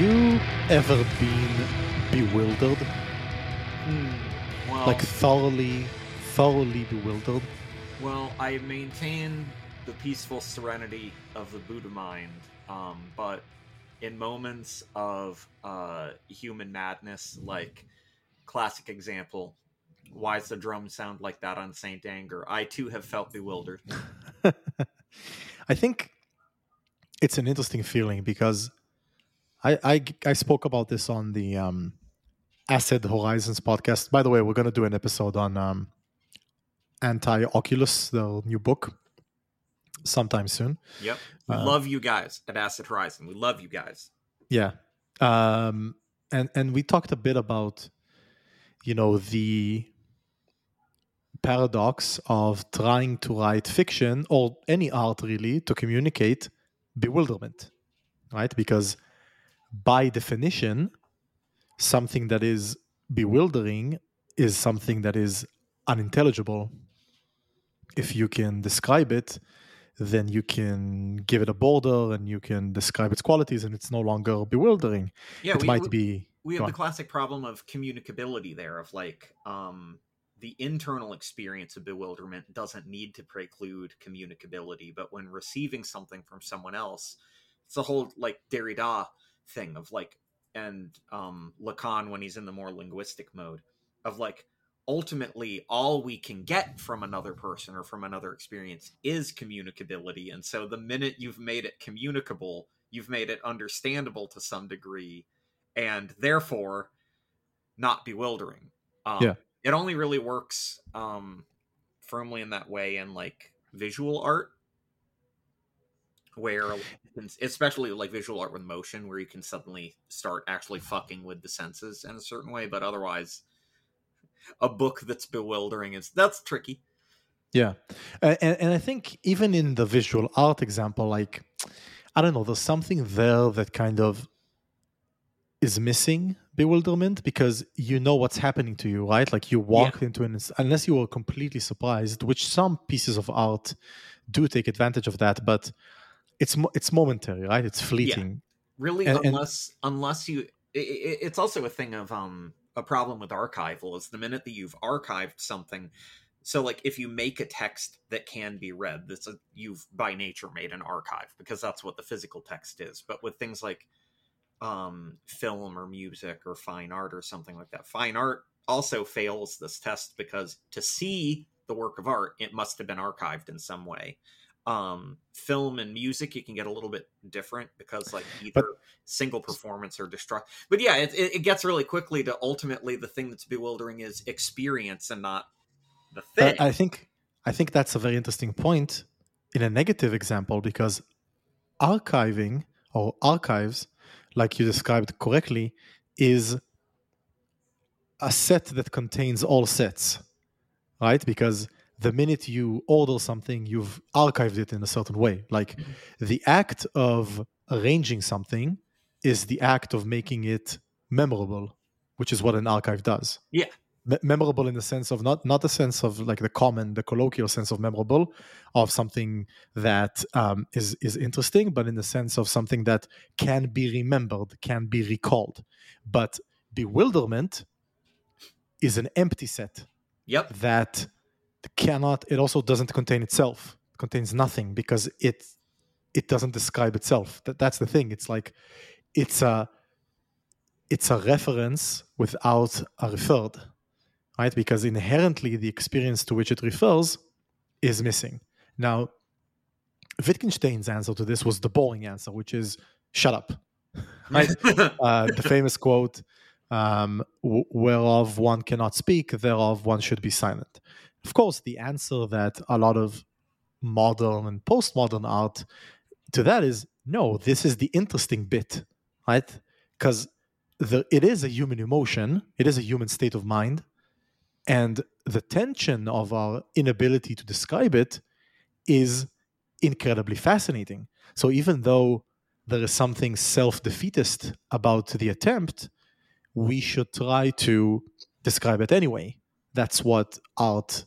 you ever been bewildered? Well, Like thoroughly, thoroughly bewildered? well, I maintain the peaceful serenity of the Buddha mind, um, but in moments of uh, human madness, like classic example, why does the drum sound like that on Saint Anger? I too have felt bewildered. I think it's an interesting feeling because I, I, I spoke about this on the um, Acid Horizons podcast. By the way, we're going to do an episode on um, Anti Oculus, the new book, sometime soon. Yep, we Uh, love you guys at Acid Horizon. We love you guys. Yeah. Um, and and we talked a bit about you know the paradox of trying to write fiction or any art really to communicate bewilderment right because by definition something that is bewildering is something that is unintelligible if you can describe it then you can give it a border and you can describe its qualities and it's no longer bewildering Yeah, it we, might we, be we have the on. classic problem of communicability there of like um the internal experience of bewilderment doesn't need to preclude communicability but when receiving something from someone else it's a whole like derrida thing of like and um lacan when he's in the more linguistic mode of like ultimately all we can get from another person or from another experience is communicability and so the minute you've made it communicable you've made it understandable to some degree and therefore not bewildering. Um, Yeah. It only really works um, firmly in that way in like visual art, where, especially like visual art with motion, where you can suddenly start actually fucking with the senses in a certain way. But otherwise, a book that's bewildering is that's tricky. Yeah, and and I think even in the visual art example, like I don't know, there's something there that kind of is missing bewilderment because you know what's happening to you, right? Like you walked into an unless you were completely surprised, which some pieces of art do take advantage of that, but it's it's momentary, right? It's fleeting. Yeah. really And- and- unless unless you i i it's also a thing of um a problem with archival is the minute that you've archived something so like if you make a text that can be read that's a, you've by nature made an archive because that's what the physical text is but with things like um film or music or fine art or something like that fine art also fails this test because to see the work of art it must have been archived in some way um film and music it can get a little bit different because like either But- single performance or destruct but yeah it, it, it gets really quickly to ultimately the thing that's bewildering is experience and not the thing I think I think that's a very interesting point in a negative example because archiving or archives, like you described correctly, is a set that contains all sets, right? Because the minute you order something, you've archived it in a certain way. Like the act of arranging something is the act of making it memorable, which is what an archive does. Yeah. Me- memorable in the sense of not not the sense of like the common the colloquial sense of memorable of something that um, is is interesting but in the sense of something that can be remembered can be recalled. But bewilderment is an empty set yep. that cannot it also doesn't contain itself. It contains nothing because it it doesn't describe itself. That, that's the thing. It's like it's a it's a reference without a referred right? Because inherently the experience to which it refers is missing. Now wittgenstein's answer to this was the boring answer which is shut up right? Uh, the famous quote um, whereof one cannot speak, thereof one should be silent. Of course, the answer that a lot of modern and postmodern art to that is no, this is the interesting bit, right? Because it is a human emotion, it is a human state of mind, and the tension of our inability to describe it is incredibly fascinating. So even though there is something self defeatist about the attempt, we should try to describe it anyway. That's what art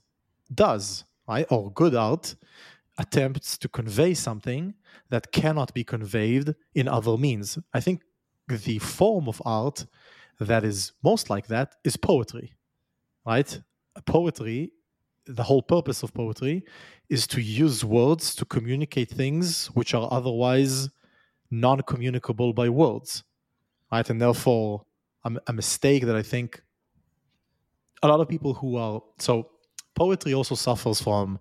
does, right? Or good art attempts to convey something that cannot be conveyed in other means. I think the form of art that is most like that is poetry, right? Poetry, the whole purpose of poetry is to use words to communicate things which are otherwise non communicable by words, right? And therefore, a, a mistake that I think a lot of people who are so poetry also suffers from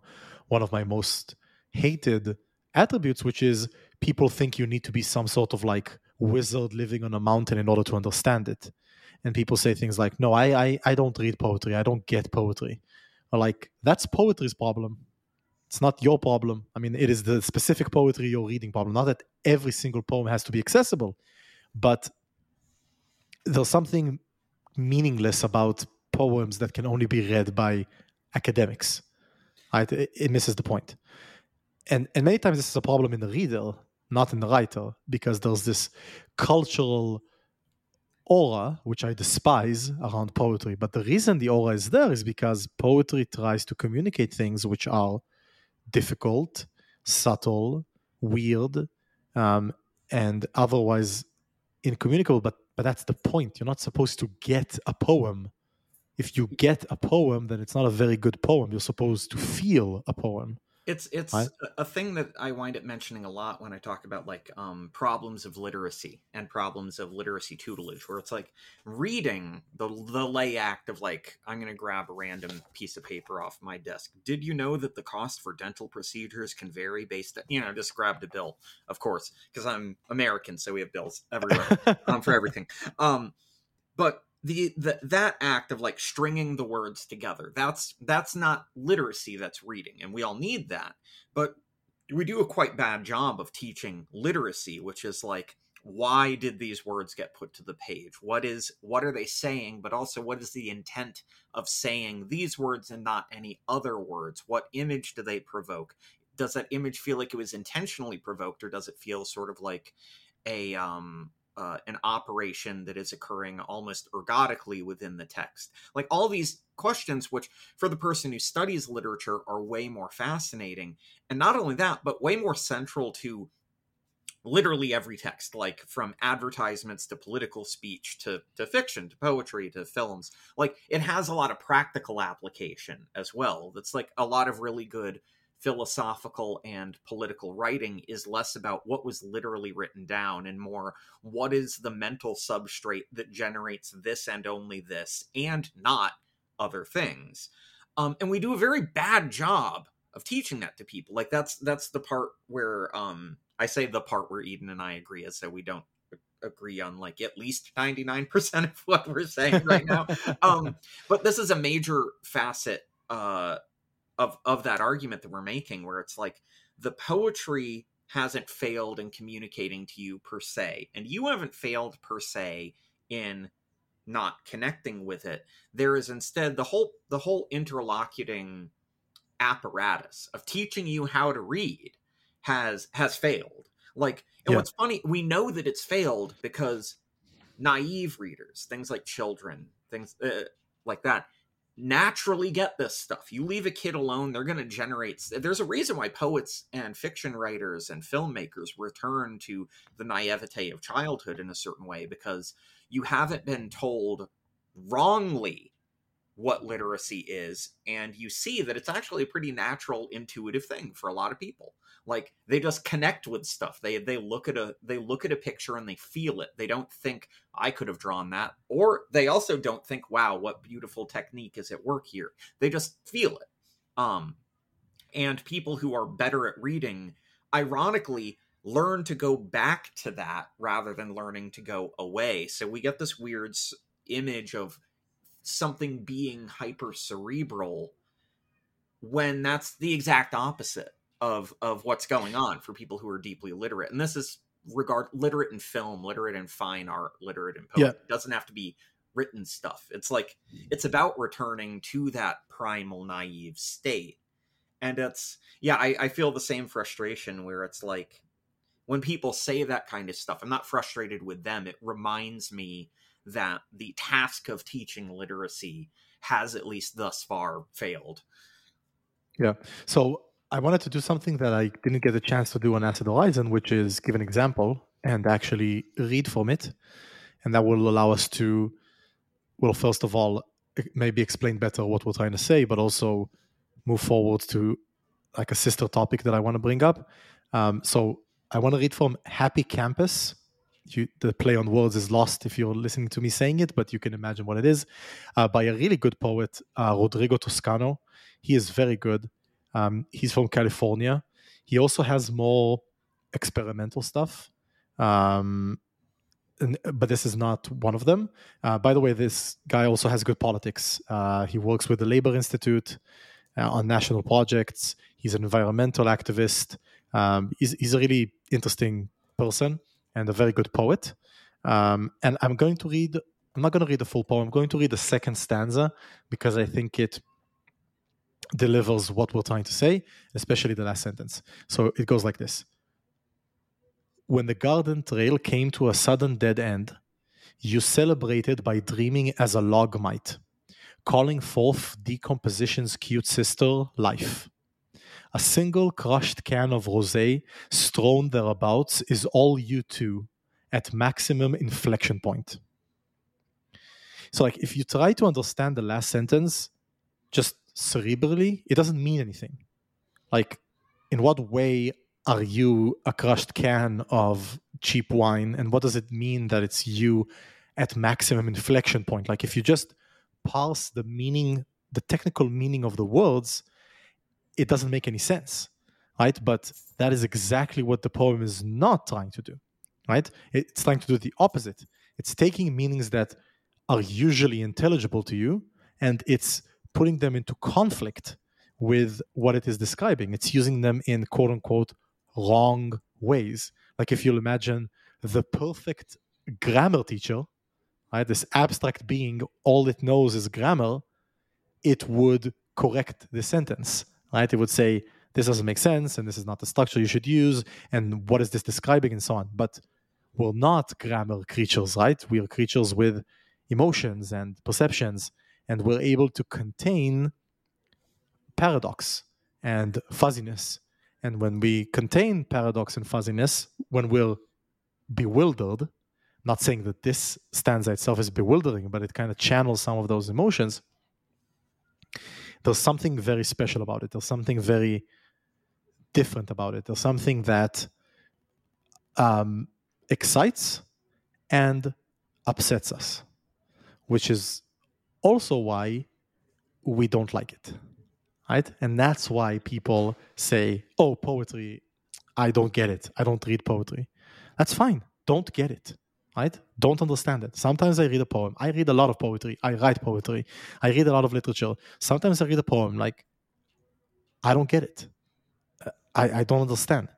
one of my most hated attributes, which is people think you need to be some sort of like wizard living on a mountain in order to understand it. And people say things like, no, I, I, I don't read poetry. I don't get poetry. Or like, that's poetry's problem. It's not your problem. I mean, it is the specific poetry you're reading problem. Not that every single poem has to be accessible, but there's something meaningless about poems that can only be read by academics. Right? It, it misses the point and and many times this is a problem in the reader not in the writer because there's this cultural aura which i despise around poetry but the reason the aura is there is because poetry tries to communicate things which are difficult subtle weird um, and otherwise incommunicable but but that's the point you're not supposed to get a poem if you get a poem then it's not a very good poem you're supposed to feel a poem it's it's a thing that I wind up mentioning a lot when I talk about like um, problems of literacy and problems of literacy tutelage, where it's like reading the the lay act of like I'm going to grab a random piece of paper off my desk. Did you know that the cost for dental procedures can vary based on you know just grabbed a bill, of course, because I'm American, so we have bills everywhere um, for everything. Um, but the, the that act of like stringing the words together that's that's not literacy that's reading and we all need that but we do a quite bad job of teaching literacy which is like why did these words get put to the page? What is what are they saying? But also what is the intent of saying these words and not any other words? What image do they provoke? Does that image feel like it was intentionally provoked or does it feel sort of like a um uh, an operation that is occurring almost ergodically within the text. Like all these questions, which for the person who studies literature are way more fascinating. And not only that, but way more central to literally every text, like from advertisements to political speech to, to fiction to poetry to films. Like it has a lot of practical application as well. That's like a lot of really good philosophical and political writing is less about what was literally written down and more what is the mental substrate that generates this and only this and not other things. Um, and we do a very bad job of teaching that to people. Like that's that's the part where um, I say the part where Eden and I agree is that we don't agree on like at least 99% of what we're saying right now. um, but this is a major facet uh, of of that argument that we're making where it's like the poetry hasn't failed in communicating to you per se and you haven't failed per se in not connecting with it there is instead the whole the whole interlocuting apparatus of teaching you how to read has has failed like and yeah. what's funny we know that it's failed because naive readers things like children things uh, like that naturally get this stuff. You leave a kid alone, they're going to generate. There's a reason why poets and fiction writers and filmmakers return to the naivete of childhood in a certain way because you haven't been told wrongly what literacy is and you see that it's actually a pretty natural intuitive thing for a lot of people. Like they just connect with stuff. They they look at a they look at a picture and they feel it. They don't think i could have drawn that or they also don't think wow what beautiful technique is at work here. They just feel it. Um and people who are better at reading ironically learn to go back to that rather than learning to go away. So we get this weird image of something being hyper cerebral when that's the exact opposite of of what's going on for people who are deeply literate. And this is regard literate in film literate in fine art literate in poetry. Yeah. it doesn't have to be written stuff. It's like it's about returning to that primal naive state. And it's yeah I, I feel the same frustration where it's like when people say that kind of stuff i'm not frustrated with them. It reminds me that the task of teaching literacy has at least thus far failed. Yeah. So I wanted to do something that I didn't get a chance to do on Acid Horizon, which is give an example and actually read from it. And that will allow us to, well, first of all, maybe explain better what we're trying to say, but also move forward to like a sister topic that I want to bring up. Um, so I want to read from Happy Campus. You, the play on words is lost if you're listening to me saying it, but you can imagine what it is, uh, by a really good poet, uh, Rodrigo Toscano. He is very good. Um, he's from California. He also has more experimental stuff, um, and, but this is not one of them. Uh, by the way, this guy also has good politics. Uh, he works with the Labor Institute uh, on national projects. He's an environmental activist. Um, he's, he's a really interesting person and a very good poet. Um, and I'm going to read. I'm not going to read the full poem. I'm going to read the second stanza because I think it delivers what we're trying to say, especially the last sentence. So it goes like this When the garden trail came to a sudden dead end, you celebrated by dreaming as a log might, calling forth decomposition's cute sister, life. A single crushed can of rosé strewn thereabouts is all you two at maximum inflection point. So, like, if you try to understand the last sentence, just cerebrally, it doesn't mean anything. Like, in what way are you a crushed can of cheap wine? And what does it mean that it's you at maximum inflection point? Like, if you just parse the meaning, the technical meaning of the words, it doesn't make any sense, right? But that is exactly what the poem is not trying to do, right? It's trying to do the opposite. It's taking meanings that are usually intelligible to you and it's putting them into conflict with what it is describing. It's using them in quote unquote wrong ways. Like if you'll imagine the perfect grammar teacher, right? This abstract being, all it knows is grammar, it would correct the sentence, right? It would say, this doesn't make sense, and this is not the structure you should use, and what is this describing, and so on. But we're not grammar creatures, right? We are creatures with emotions and perceptions and we're able to contain paradox and fuzziness. And when we contain paradox and fuzziness, when we're bewildered, not saying that this stanza itself is bewildering, but it kind of channels some of those emotions. There's something very special about it. There's something very different about it. There's something that um, excites and upsets us, which is also why we don't like it right? And that's why people say oh poetry i don't get it. I don't read poetry. That's fine. Don't get it right? Don't understand it. Sometimes i read a poem. I read a lot of poetry. I write poetry. I read a lot of literature. Sometimes i read a poem like i don't get it. Uh, I, I don't understand.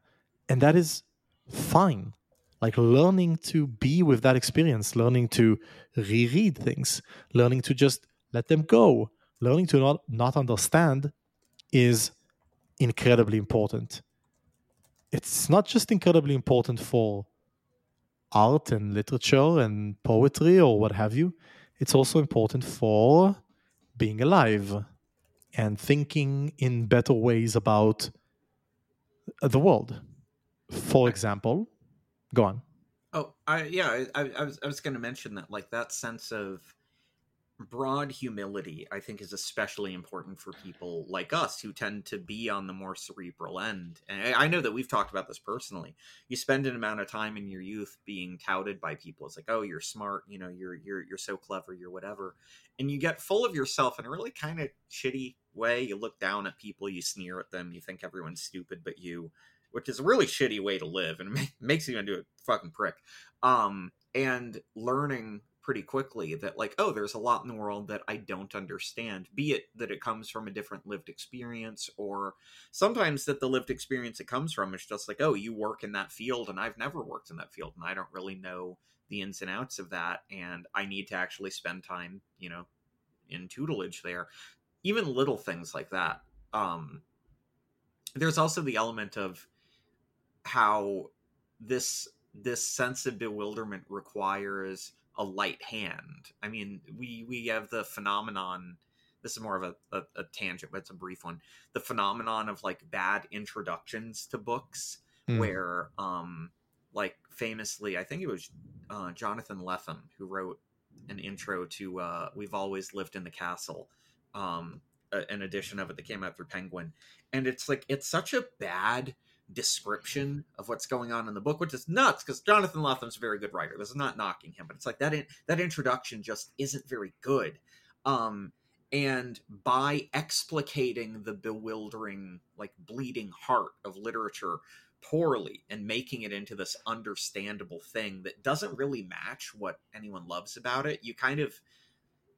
And that is fine. Like learning to be with that experience, learning to reread things, learning to just let them go, learning to not, not understand is incredibly important. It's not just incredibly important for art and literature and poetry or what have you, it's also important for being alive and thinking in better ways about the world. For example, Go on. Oh, I yeah, I, I was I was going to mention that like that sense of broad humility i think is especially important for people like us who tend to be on the more cerebral end. And i know that we've talked about this personally. You spend an amount of time in your youth being touted by people. It's like oh you're smart you know you're you're you're so clever you're whatever. And you get full of yourself in a really kind of shitty way. You look down at people you sneer at them you think everyone's stupid but you which is a really shitty way to live and makes you into a fucking prick. Um, and learning pretty quickly that like oh there's a lot in the world that i don't understand be it that it comes from a different lived experience or sometimes that the lived experience it comes from is just like oh you work in that field and i've never worked in that field and i don't really know the ins and outs of that and i need to actually spend time you know in tutelage there. Even little things like that um there's also the element of how this this sense of bewilderment requires a light hand. I mean, we we have the phenomenon this is more of a, a, a tangent, but it's a brief one. The phenomenon of like bad introductions to books, Mm. where um like famously, I think it was uh, Jonathan Lethem who wrote an intro to uh, "We've Always Lived in the Castle," um, an edition of it that came out through Penguin, and it's like it's such a bad description of what's going on in the book, which is nuts because Jonathan Lethem's a very good writer. This is not knocking him, but it's like that in, that introduction just isn't very good. Um, and by explicating the bewildering, like bleeding heart of literature poorly and making it into this understandable thing that doesn't really match what anyone loves about it, you kind of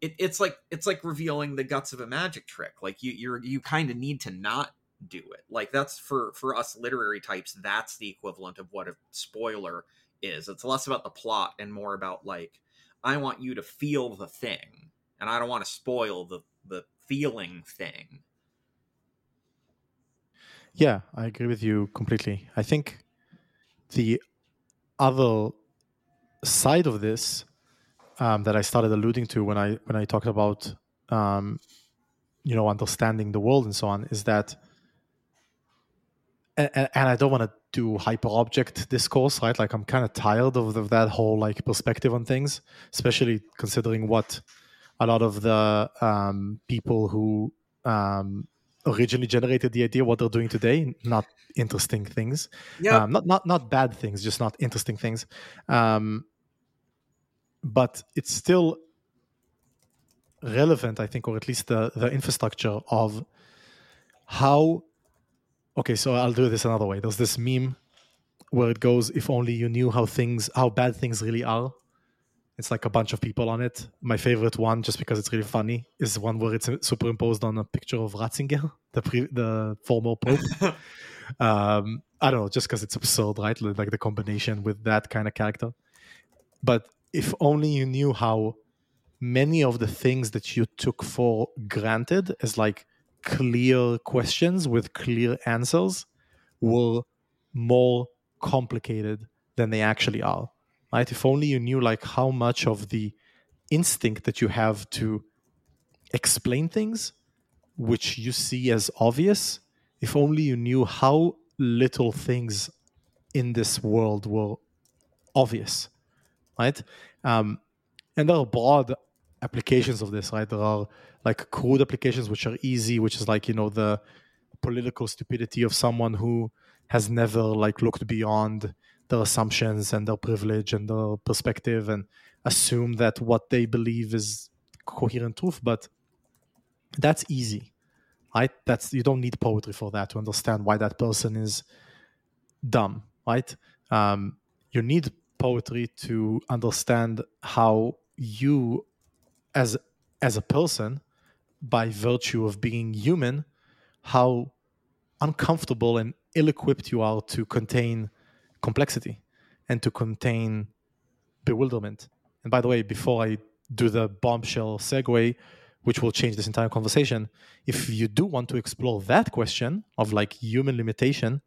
it, it's like it's like revealing the guts of a magic trick. Like you you're you kind of need to not do it. Like that's for for us literary types, that's the equivalent of what a spoiler is. It's less about the plot and more about like I want you to feel the thing, and I don't want to spoil the the feeling thing. Yeah, I agree with you completely. I think the other side of this um, that I started alluding to when I when I talked about um, you know understanding the world and so on is that and, and I don't want to do hyper object discourse, right? Like I'm kind of tired of, of that whole like perspective on things, especially considering what a lot of the um, people who um, originally generated the idea, what they're doing today, not interesting things, Yeah, um, not not not bad things, just not interesting things. Um, but it's still relevant, I think, or at least the the infrastructure of how. Okay, so I'll do this another way. There's this meme where it goes, "If only you knew how things, how bad things really are." It's like a bunch of people on it. My favorite one, just because it's really funny, is one where it's superimposed on a picture of Ratzinger, the pre- the former pope. um, I don't know, just because it's absurd, right? Like the combination with that kind of character. But if only you knew how many of the things that you took for granted as like clear questions with clear answers were more complicated than they actually are right? If only you knew like how much of the instinct that you have to explain things which you see as obvious if only you knew how little things in this world were obvious right? Um, and there are broad applications of this right? There are like crude applications which are easy which is like you know the political stupidity of someone who has never like looked beyond their assumptions and their privilege and their perspective and assume that what they believe is coherent truth but that's easy right? That's you don't need poetry for that to understand why that person is dumb right? Um, you need poetry to understand how you as as a person by virtue of being human how uncomfortable and ill-equipped you are to contain complexity and to contain bewilderment. And by the way before i do the bombshell segue which will change this entire conversation if you do want to explore that question of like human limitation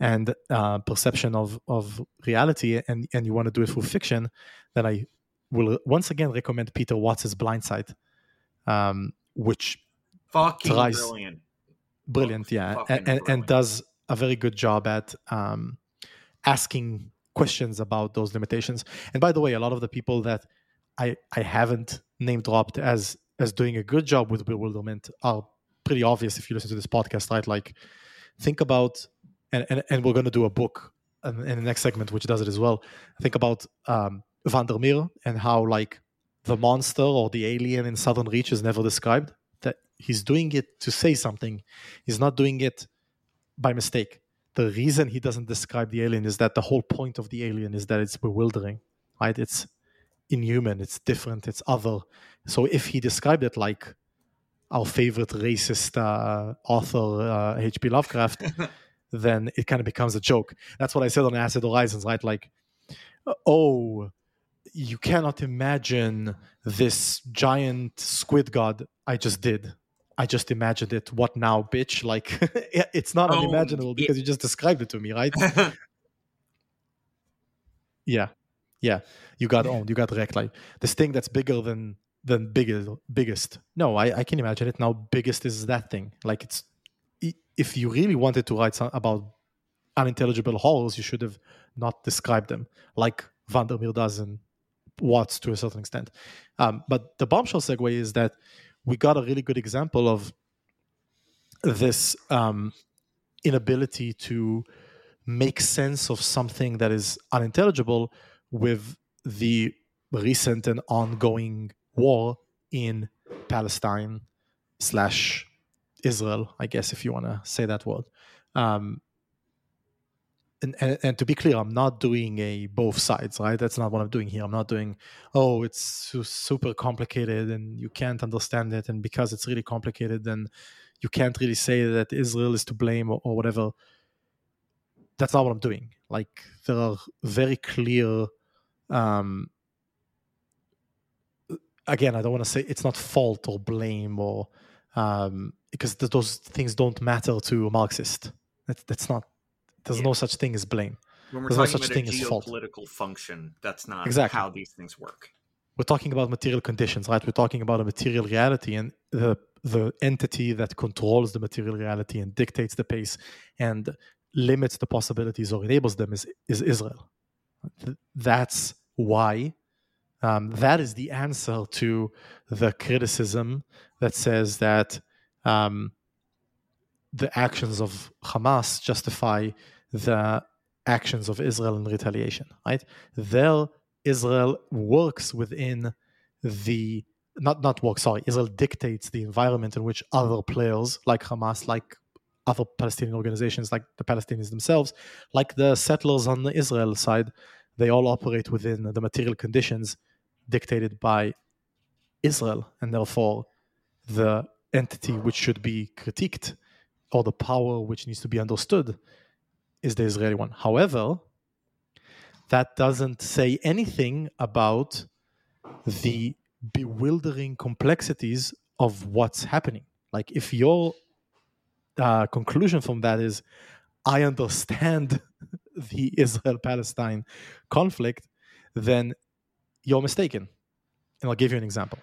and uh, perception of of reality and and you want to do it through fiction then i will once again recommend peter watts's blindsight um, which fucking Thrice. brilliant. brilliant yeah and, and, and does a very good job at um, asking questions about those limitations and by the way a lot of the people that i i haven't name dropped as as doing a good job with bewilderment are pretty obvious if you listen to this podcast right like think about and and, and we're going to do a book in, in the next segment which does it as well think about um vandermeer and how like the monster or the alien in southern reach is never described that he's doing it to say something. He's not doing it by mistake. The reason he doesn't describe the alien is that the whole point of the alien is that it's bewildering right? It's inhuman it's different it's other. So if he described it like our favorite racist uh, author uh, hp lovecraft then it kind of becomes a joke. That's what i said on acid horizons right? Like oh you cannot imagine this giant squid god i just did. I just imagined it. What now bitch? Like it's not Oh, unimaginable because you just described it to me right? Yeah. Yeah. You got owned. You got wrecked. Like this thing that's bigger than than biggest. Biggest. No, I, I can imagine it. Now. Biggest is that thing. Like it's if you really wanted to write some, about unintelligible horrors, you should have not described them. Like Vandermeer does in Watts to a certain extent. Um, but the bombshell segue is that we got a really good example of this um, inability to make sense of something that is unintelligible with the recent and ongoing war in Palestine slash Israel, I guess, if you want to say that word. Um, and, and, and, to be clear, I'm not doing a both sides, right? That's not what I'm doing here. I'm not doing, oh, it's super complicated and you can't understand it, and because it's really complicated, then you can't really say that Israel is to blame or, or whatever. That's not what I'm doing. Like there are very clear um, again, I don't want to say it's not fault or blame or um, because th- those things don't matter to a Marxist. That's, that's not. There's yeah. no such thing as blame. When we're there's talking no such about thing a as fault. geopolitical function, that's not exactly. how these things work. We're talking about material conditions, right? We're talking about a material reality, and the the entity that controls the material reality and dictates the pace and limits the possibilities or enables them is is Israel. That's why um, that is the answer to the criticism that says that um, the actions of Hamas justify the actions of Israel in retaliation. Right? There, Israel works within the not not work. Sorry, Israel dictates the environment in which other players like Hamas, like other Palestinian organizations, like the Palestinians themselves, like the settlers on the Israel side, they all operate within the material conditions dictated by Israel, and therefore the entity which should be critiqued or the power which needs to be understood is the Israeli one. However, that doesn't say anything about the bewildering complexities of what's happening. Like, if your uh, conclusion from that is, I understand the Israel Palestine conflict, then you're mistaken. And I'll give you an example.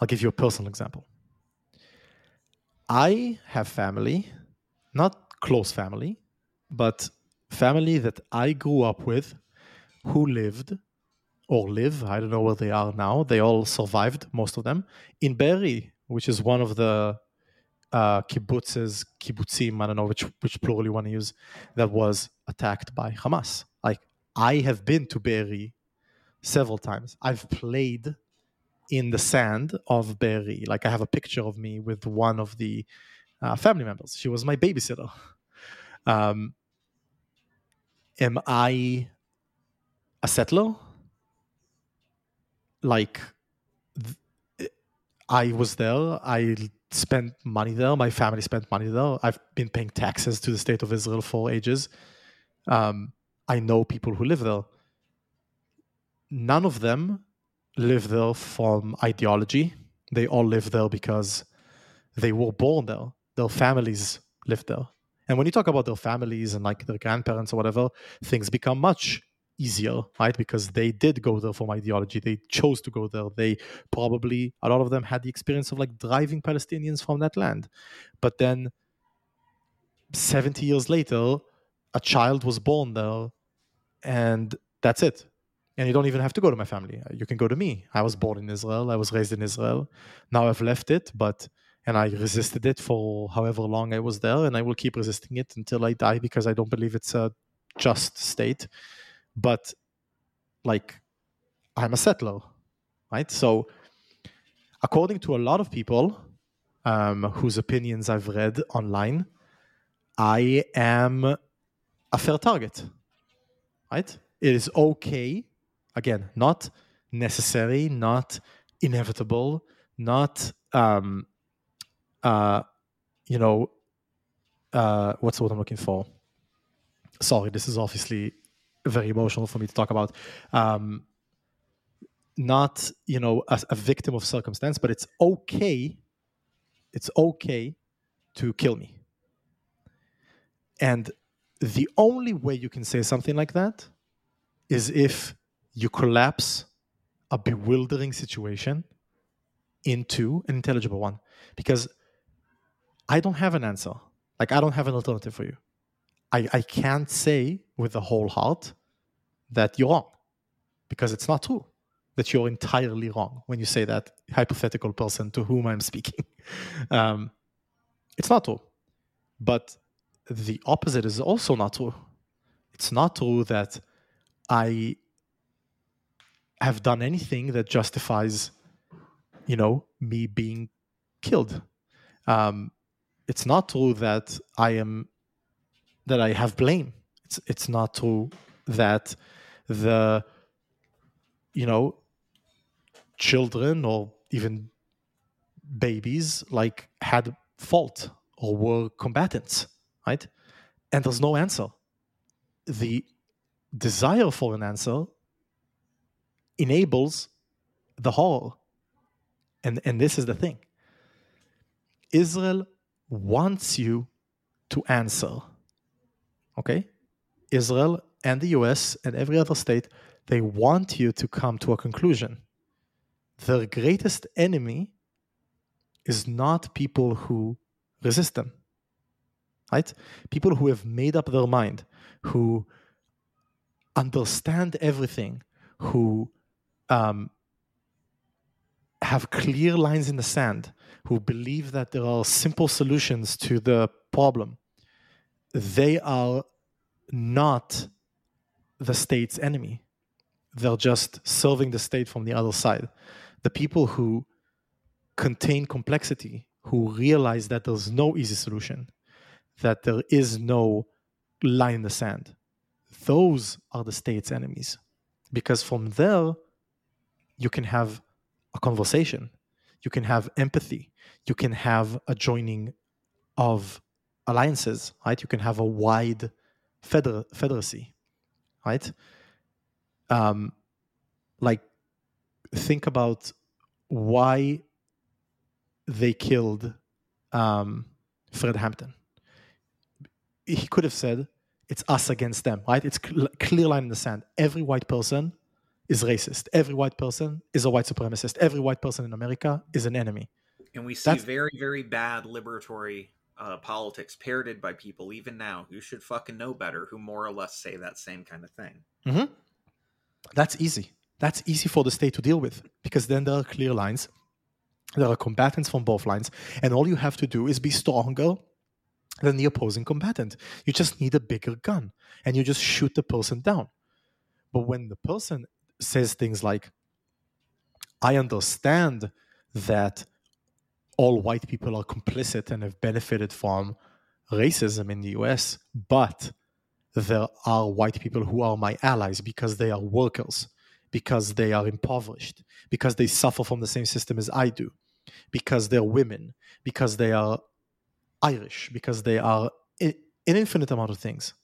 I'll give you a personal example. I have family, not close family, but family that I grew up with who lived or live, I don't know where they are now. They all survived, most of them, in Be'eri, which is one of the uh, kibbutzes, kibbutzim, I don't know which, which plural you want to use, that was attacked by Hamas. Like, I have been to Be'eri several times. I've played in the sand of Be'eri. Like I have a picture of me with one of the uh, family members. She was my babysitter. Um, am I a settler? Like th- I was there. I spent money there. My family spent money there. I've been paying taxes to the state of Israel for ages. Um, I know people who live there none of them live there from ideology. They all live there because they were born there. Their families live there. And when you talk about their families and like their grandparents or whatever, things become much easier, right? Because they did go there from ideology. They chose to go there. They probably, a lot of them had the experience of like driving Palestinians from that land. But then 70 years later, a child was born there and that's it and you don't even have to go to my family you can go to me i was born in israel i was raised in israel now i've left it but and i resisted it for however long i was there and i will keep resisting it until i die because i don't believe it's a just state. But like i'm a settler right? So according to a lot of people um, whose opinions i've read online i am a fair target right? It is okay again, not necessary, not inevitable, not um, uh, you know, uh, what's what I'm looking for? Sorry, this is obviously very emotional for me to talk about. Um, not you know a, a victim of circumstance, but it's okay. It's okay to kill me. And the only way you can say something like that is if you collapse a bewildering situation into an intelligible one because I don't have an answer. Like, I don't have an alternative for you. I, I can't say with the whole heart that you're wrong because it's not true that you're entirely wrong when you say that hypothetical person to whom I'm speaking. Um, it's not true. But the opposite is also not true. It's not true that I have done anything that justifies, you know, me being killed. Um, it's not true that I am that I have blame. It's it's not true that the you know children or even babies like had fault or were combatants, right? And there's no answer. The desire for an answer enables the whole. And, and this is the thing Israel wants you to answer. Okay? Israel and the US and every other state, they want you to come to a conclusion. Their greatest enemy is not people who resist them. Right? People who have made up their mind, who understand everything, who um, have clear lines in the sand, who believe that there are simple solutions to the problem, they are not the state's enemy. They're just serving the state from the other side. The people who contain complexity, who realize that there's no easy solution, that there is no line in the sand, those are the state's enemies. Because from there, you can have a conversation, you can have empathy, you can have a joining of alliances, right? You can have a wide feder- federacy, right? Um, like, think about why they killed um, Fred Hampton. He could have said, it's us against them, right? It's cl- clear line in the sand. Every white person is racist. Every white person is a white supremacist. Every white person in America is an enemy. And we see That's... very, very bad liberatory uh, politics parroted by people even now who should fucking know better, who more or less say that same kind of thing. Mm-hmm. That's easy. That's easy for the state to deal with because then there are clear lines. There are combatants from both lines, and all you have to do is be stronger than the opposing combatant. You just need a bigger gun and you just shoot the person down. But when the person says things like, I understand that all white people are complicit and have benefited from racism in the US, but there are white people who are my allies because they are workers, because they are impoverished, because they suffer from the same system as I do, because they're women, because they are Irish, because they are an infinite amount of things.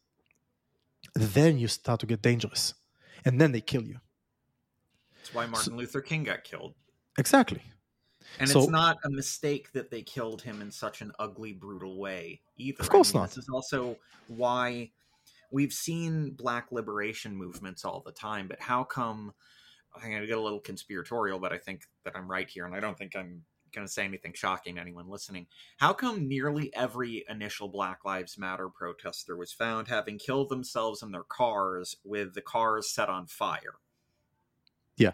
Then you start to get dangerous, and then they kill you. That's why Martin so, Luther King got killed. Exactly. And so, it's not a mistake that they killed him in such an ugly, brutal way either. Of course I mean, not. This is also why we've seen black liberation movements all the time, but how come I'm going to get a little conspiratorial, but I think that I'm right here, and I don't think I'm going to say anything shocking to anyone listening. How come nearly every initial Black Lives Matter protester was found having killed themselves in their cars with the cars set on fire? Yeah,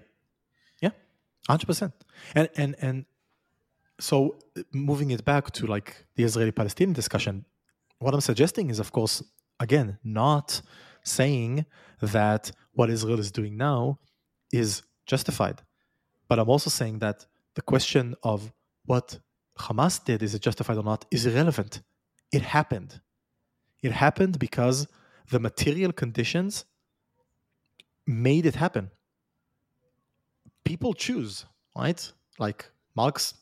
yeah, hundred percent. And and and so moving it back to like the Israeli-Palestinian discussion, what I'm suggesting is, of course, again, not saying that what Israel is doing now is justified, but I'm also saying that the question of what Hamas did, is it justified or not, is irrelevant. It happened. It happened because the material conditions made it happen. People choose, right? Like Marx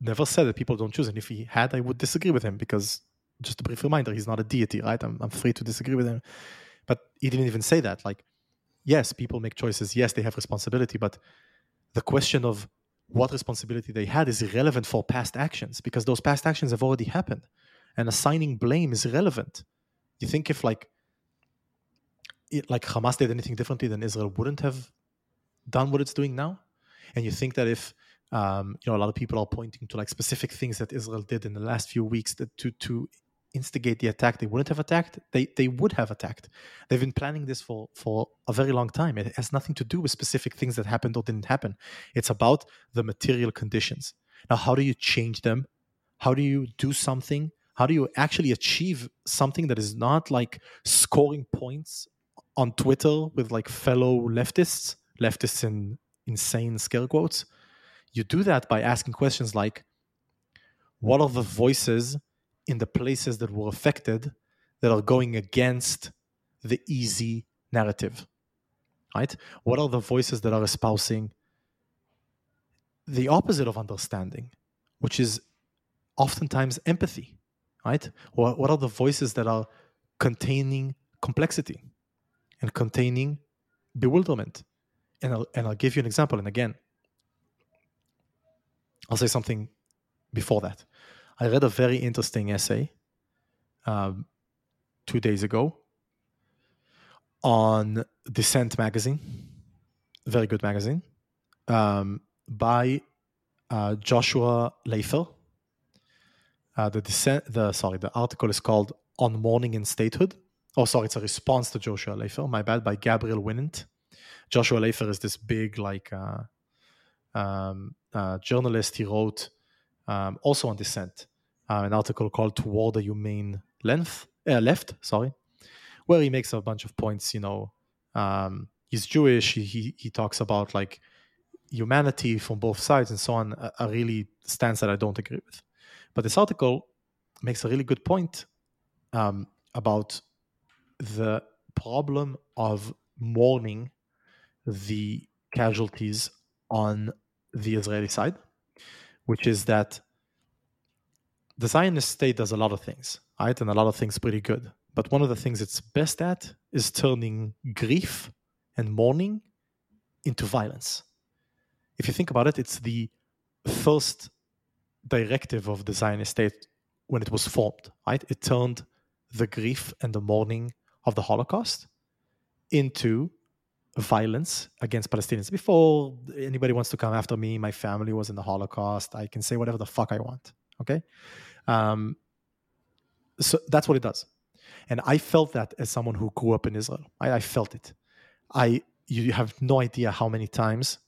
never said that people don't choose. And if he had, I would disagree with him because, just a brief reminder, he's not a deity, right? I'm, I'm free to disagree with him. But he didn't even say that. Like, yes, people make choices. Yes, they have responsibility. But the question of what responsibility they had is irrelevant for past actions because those past actions have already happened and assigning blame is irrelevant you think if like it, like hamas did anything differently then israel wouldn't have done what it's doing now, and you think that if um, you know a lot of people are pointing to like specific things that Israel did in the last few weeks that to to instigate the attack, they wouldn't have attacked. They they would have attacked. They've been planning this for for a very long time. It has nothing to do with specific things that happened or didn't happen. It's about the material conditions. Now, how do you change them? How do you do something? How do you actually achieve something that is not like scoring points on Twitter with like fellow leftists, leftists in insane scare quotes? You do that by asking questions like, what are the voices in the places that were affected that are going against the easy narrative right what are the voices that are espousing the opposite of understanding which is oftentimes empathy right what, what are the voices that are containing complexity and containing bewilderment and I'll, and I'll give you an example and again i'll say something before that I read a very interesting essay um, two days ago on Dissent magazine, very good magazine, um, by uh, Joshua Leifer. Uh, the dissent, the sorry, the article is called "On Mourning in Statehood." Oh, sorry, it's a response to Joshua Leifer. My bad, by Gabriel Winant. Joshua Leifer is this big, like, uh, um, uh, journalist. He wrote um, also on dissent uh, an article called "Toward the Humane Length uh, Left," sorry, where he makes a bunch of points. You know, um, he's Jewish. He, he, he talks about like humanity from both sides and so on. A, a really stance that I don't agree with. But this article makes a really good point um, about the problem of mourning the casualties on the Israeli side, which is that the Zionist state does a lot of things, right? And a lot of things pretty good. But one of the things it's best at is turning grief and mourning into violence. If you think about it, it's the first directive of the Zionist state when it was formed, right? It turned the grief and the mourning of the Holocaust into violence against Palestinians. Before anybody wants to come after me, my family was in the Holocaust. I can say whatever the fuck I want. Okay. Um, so that's what it does. And I felt that as someone who grew up in Israel. I, I felt it. I you have no idea how many times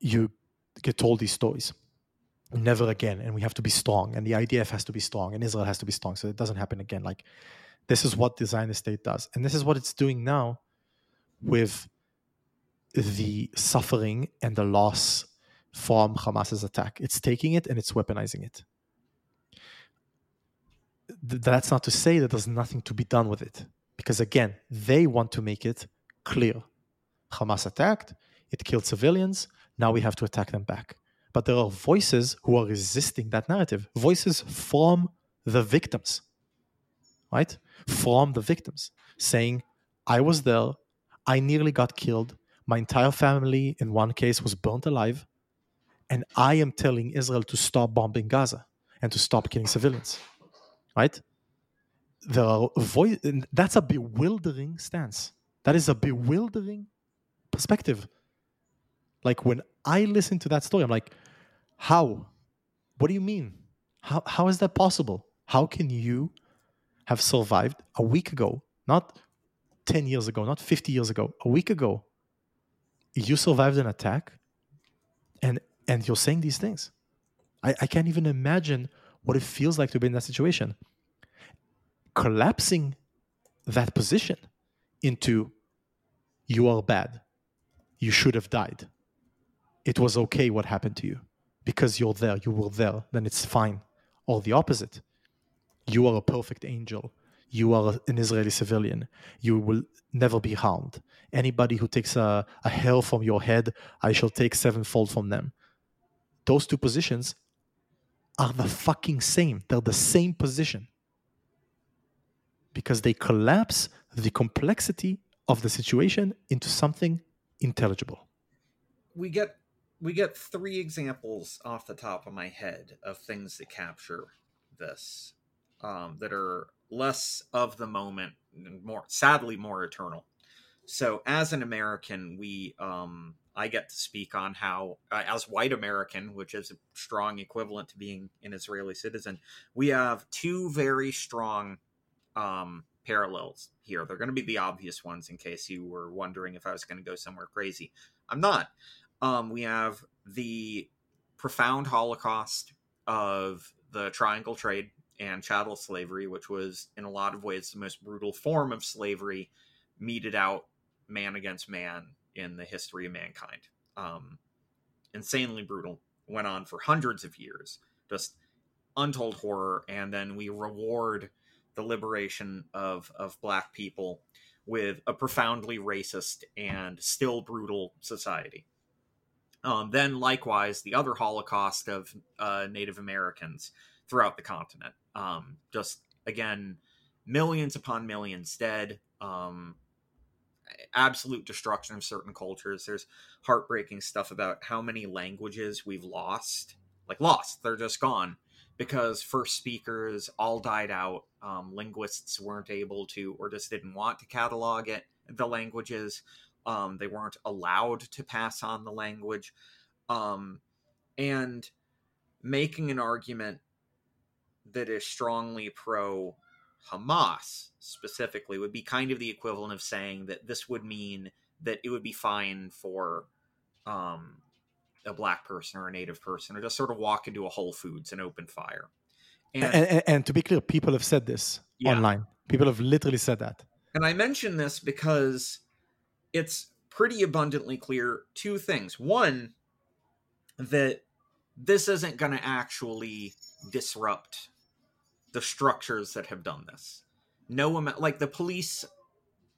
you get told these stories. Never again, and we have to be strong, and the IDF has to be strong, and Israel has to be strong, so it doesn't happen again. Like this is what the Zionist state does, and this is what it's doing now with the suffering and the loss from Hamas's attack. It's taking it and it's weaponizing it. Th- that's not to say that there's nothing to be done with it, because again, they want to make it clear. Hamas attacked, it killed civilians, now we have to attack them back. But there are voices who are resisting that narrative, voices from the victims, right? From the victims saying, I was there, I nearly got killed, my entire family in one case was burnt alive and I am telling Israel to stop bombing Gaza and to stop killing civilians. Right? There are voice, that's a bewildering stance. That is a bewildering perspective. Like when I listen to that story, I'm like, how? What do you mean? How, how is that possible? How can you have survived a week ago, not 10 years ago, not 50 years ago, a week ago? You survived an attack and and you're saying these things. I, I can't even imagine what it feels like to be in that situation. Collapsing that position into you are bad, you should have died. It was okay what happened to you because you're there, you were there, then it's fine. Or the opposite. You are a perfect angel. You are an Israeli civilian. You will never be harmed. Anybody who takes a, a hair from your head, I shall take sevenfold from them those two positions are the fucking same. They're the same position because they collapse the complexity of the situation into something intelligible. We get we get three examples off the top of my head of things that capture this um, that are less of the moment and more sadly more eternal. so as an American, we um, I get to speak on how, uh, as white American, which is a strong equivalent to being an Israeli citizen, we have two very strong um, parallels here. They're going to be the obvious ones in case you were wondering if I was going to go somewhere crazy. I'm not. Um, we have the profound Holocaust of the triangle trade and chattel slavery, which was in a lot of ways the most brutal form of slavery meted out man against man in the history of mankind. Um, insanely brutal, went on for hundreds of years, just untold horror, and then we reward the liberation of of black people with a profoundly racist and still brutal society. Um, then, likewise, the other Holocaust of uh, Native Americans throughout the continent. Um, just again, millions upon millions dead. Um, absolute destruction of certain cultures. There's heartbreaking stuff about how many languages we've lost. Like lost, they're just gone because first speakers all died out. Um, linguists weren't able to, or just didn't want to catalog it. The languages, um, they weren't allowed to pass on the language, um, and making an argument that is strongly pro Hamas specifically would be kind of the equivalent of saying that this would mean that it would be fine for um, a black person or a native person to just sort of walk into a Whole Foods and open fire. And, and, and, and to be clear, people have said this yeah. online. People have literally said that. And I mention this because it's pretty abundantly clear two things. One, that this isn't going to actually disrupt the structures that have done this. No amount, like the police,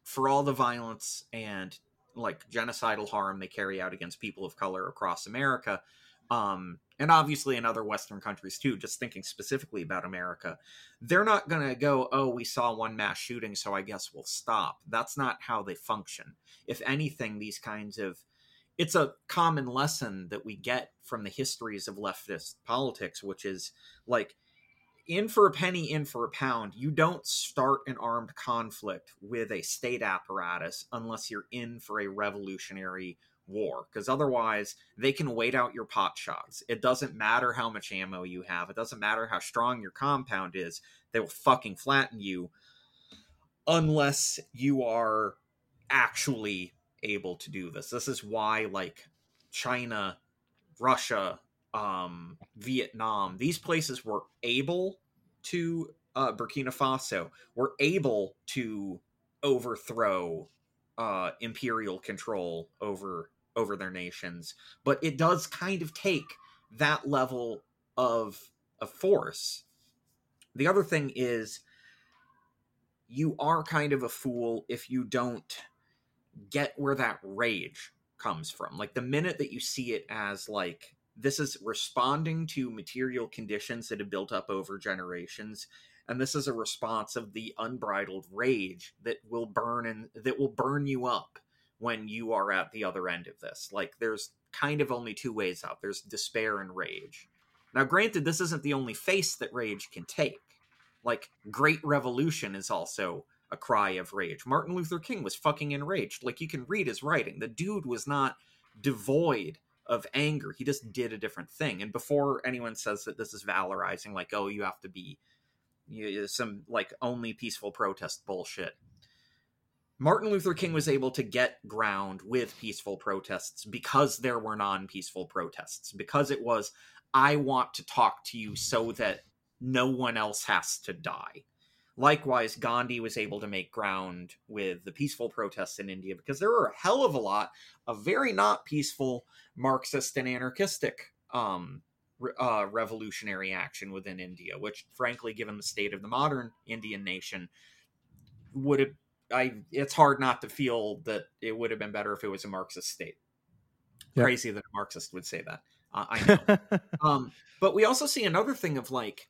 for all the violence and like genocidal harm they carry out against people of color across America, um, and obviously in other Western countries too, just thinking specifically about America, they're not going to go, oh, we saw one mass shooting, so I guess we'll stop. That's not how they function. If anything, these kinds of it's a common lesson that we get from the histories of leftist politics, which is like in for a penny, in for a pound. You don't start an armed conflict with a state apparatus unless you're in for a revolutionary war, because otherwise they can wait out your pot shots. It doesn't matter how much ammo you have, it doesn't matter how strong your compound is, they will fucking flatten you unless you are actually able to do this. This is why, like, China, Russia, um, Vietnam, these places were able to uh, Burkina Faso were able to overthrow uh, imperial control over over their nations, but it does kind of take that level of of force. The other thing is you are kind of a fool if you don't get where that rage comes from. Like the minute that you see it as like this is responding to material conditions that have built up over generations and this is a response of the unbridled rage that will burn and that will burn you up when you are at the other end of this. Like there's kind of only two ways out. There's despair and rage. Now granted this isn't the only face that rage can take. Like great revolution is also a cry of rage. Martin luther king was fucking enraged. Like you can read his writing. The dude was not devoid of anger. He just did a different thing. And before anyone says that this is valorizing, like, oh, you have to be you, some like only peaceful protest bullshit. Martin Luther King was able to get ground with peaceful protests because there were non peaceful protests, because it was, I want to talk to you so that no one else has to die. Likewise, Gandhi was able to make ground with the peaceful protests in India because there were a hell of a lot of very not peaceful Marxist and anarchistic um, uh, revolutionary action within India, which, frankly, given the state of the modern Indian nation, would have. I. It's hard not to feel that it would have been better if it was a Marxist state. Yep. Crazy that a Marxist would say that. Uh, I know. um, but we also see another thing of like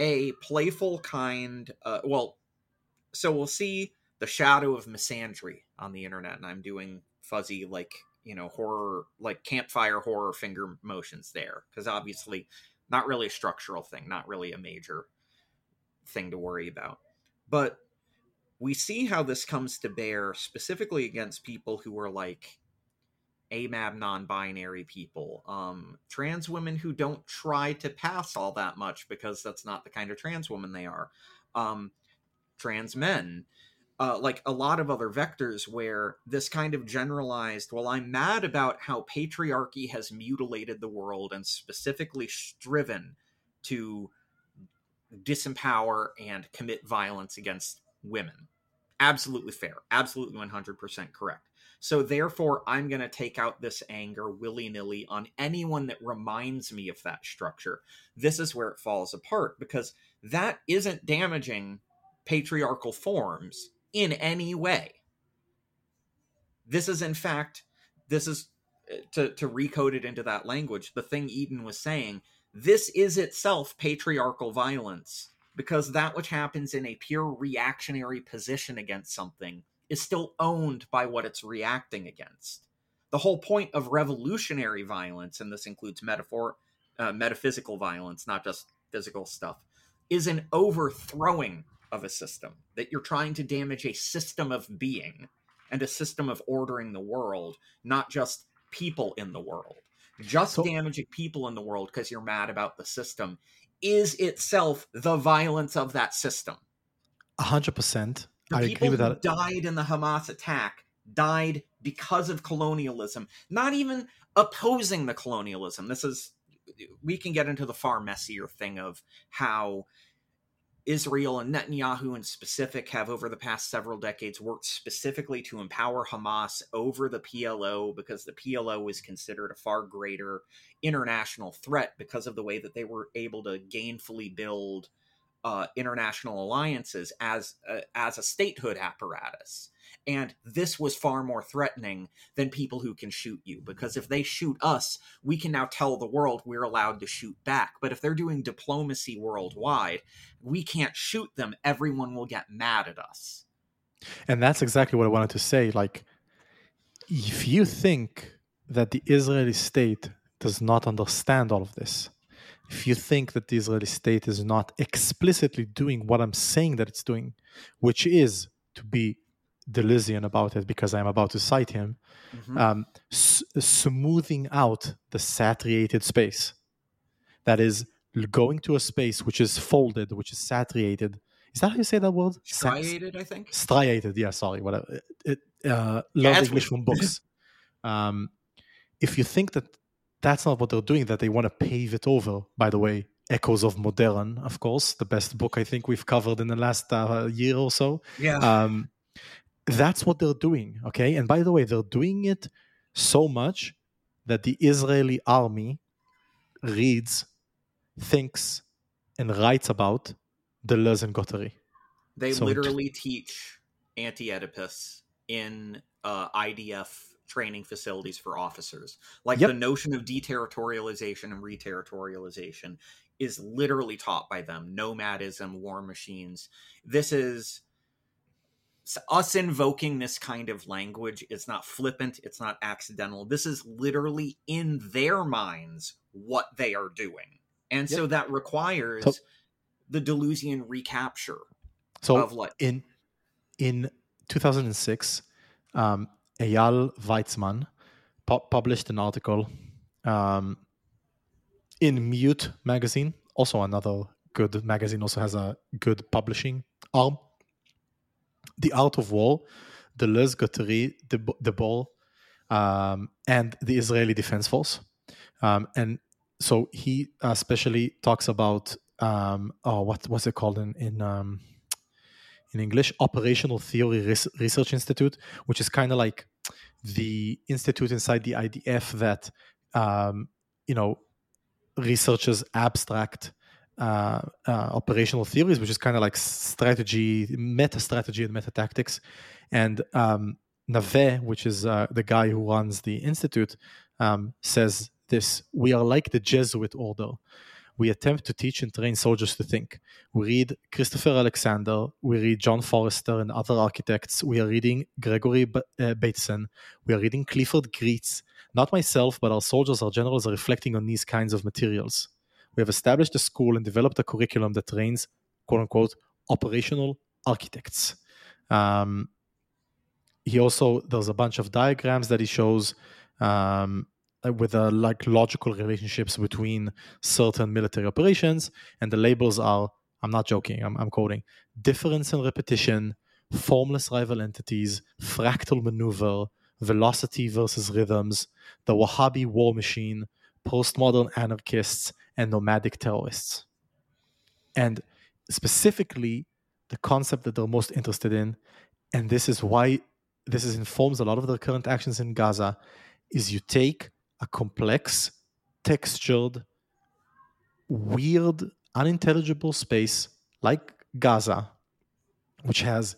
a playful kind uh, well so we'll see the shadow of misandry on the internet and i'm doing fuzzy like you know horror like campfire horror finger motions there because obviously not really a structural thing not really a major thing to worry about. But we see how this comes to bear specifically against people who are like AMAB non-binary people, um, trans women who don't try to pass all that much because that's not the kind of trans woman they are, um, trans men, uh, like a lot of other vectors where this kind of generalized, well, I'm mad about how patriarchy has mutilated the world and specifically striven to disempower and commit violence against women. Absolutely fair. Absolutely 100% correct. So therefore, I'm going to take out this anger willy nilly on anyone that reminds me of that structure. This is where it falls apart because that isn't damaging patriarchal forms in any way. This is, in fact, this is uh, to, to recode it into that language, the thing Eden was saying. This is itself patriarchal violence because that which happens in a pure reactionary position against something is still owned by what it's reacting against. The whole point of revolutionary violence, and this includes metaphor, uh, metaphysical violence, not just physical stuff, is an overthrowing of a system. That you're trying to damage a system of being and a system of ordering the world, not just people in the world. Just so, damaging people in the world because you're mad about the system is itself the violence of that system. A hundred percent. The I people who that. died in the Hamas attack died because of colonialism, not even opposing the colonialism. This is we can get into the far messier thing of how Israel and Netanyahu in specific have over the past several decades worked specifically to empower Hamas over the PLO because the PLO was considered a far greater international threat because of the way that they were able to gainfully build uh, international alliances as uh, as a statehood apparatus. And this was far more threatening than people who can shoot you, because if they shoot us, we can now tell the world we're allowed to shoot back. But if they're doing diplomacy worldwide, we can't shoot them. Everyone will get mad at us. And that's exactly what I wanted to say. Like, if you think that the Israeli state does not understand all of this, if you think that the Israeli state is not explicitly doing what I'm saying that it's doing, which is to be Deleuzian about it because I'm about to cite him, mm-hmm. um, s- smoothing out the saturated space. That is going to a space which is folded, which is saturated. Is that how you say that word? Striated, I think. Striated, yeah, sorry, whatever. It, uh, yeah, English from books. um, if you think that that's not what they're doing, that they want to pave it over. By the way, Echoes of Modern, of course, the best book I think we've covered in the last uh, year or so. Yeah. Um, that's what they're doing, okay? And by the way, they're doing it so much that the Israeli army reads, thinks, and writes about Deleuze and Guattari. They so literally t- teach anti Oedipus in uh, IDF training facilities for officers. Like yep. the notion of deterritorialization and reterritorialization is literally taught by them. Nomadism, war machines. This is us invoking this kind of language. It's not flippant, it's not accidental. This is literally in their minds what they are doing. And yep. so that requires so, the Deleuzian recapture so of like in in 2006 um, Eyal Weizman pu- published an article um, in Mute magazine, also another good magazine, also has a good publishing arm. The Art of War, Deleuze, Guattari, the, Debord, um, and the Israeli Defense Force. Um, and so he especially talks about um, oh, what was it called in in um, in English? Operational Theory Research Institute, which is kind of like the institute inside the IDF that um, you know researches abstract uh, uh, operational theories, which is kind of like strategy, meta strategy, and meta tactics. And um, Naveh, which is uh, the guy who runs the institute, um, says this: "We are like the Jesuit order." We attempt to teach and train soldiers to think. We read Christopher Alexander, we read John Forester and other architects, we are reading Gregory B- uh, Bateson, we are reading Clifford Geertz. Not myself, but our soldiers, our generals are reflecting on these kinds of materials. We have established a school and developed a curriculum that trains, quote unquote, operational architects. Um, he also there's a bunch of diagrams that he shows um, with uh, like logical relationships between certain military operations, and the labels are I'm not joking, I'm, I'm quoting difference and repetition, formless rival entities, fractal maneuver, velocity versus rhythms, the Wahhabi war machine, postmodern anarchists, and nomadic terrorists. And specifically, the concept that they're most interested in, and this is why this is informs a lot of their current actions in Gaza, is you take a complex, textured, weird, unintelligible space like Gaza, which has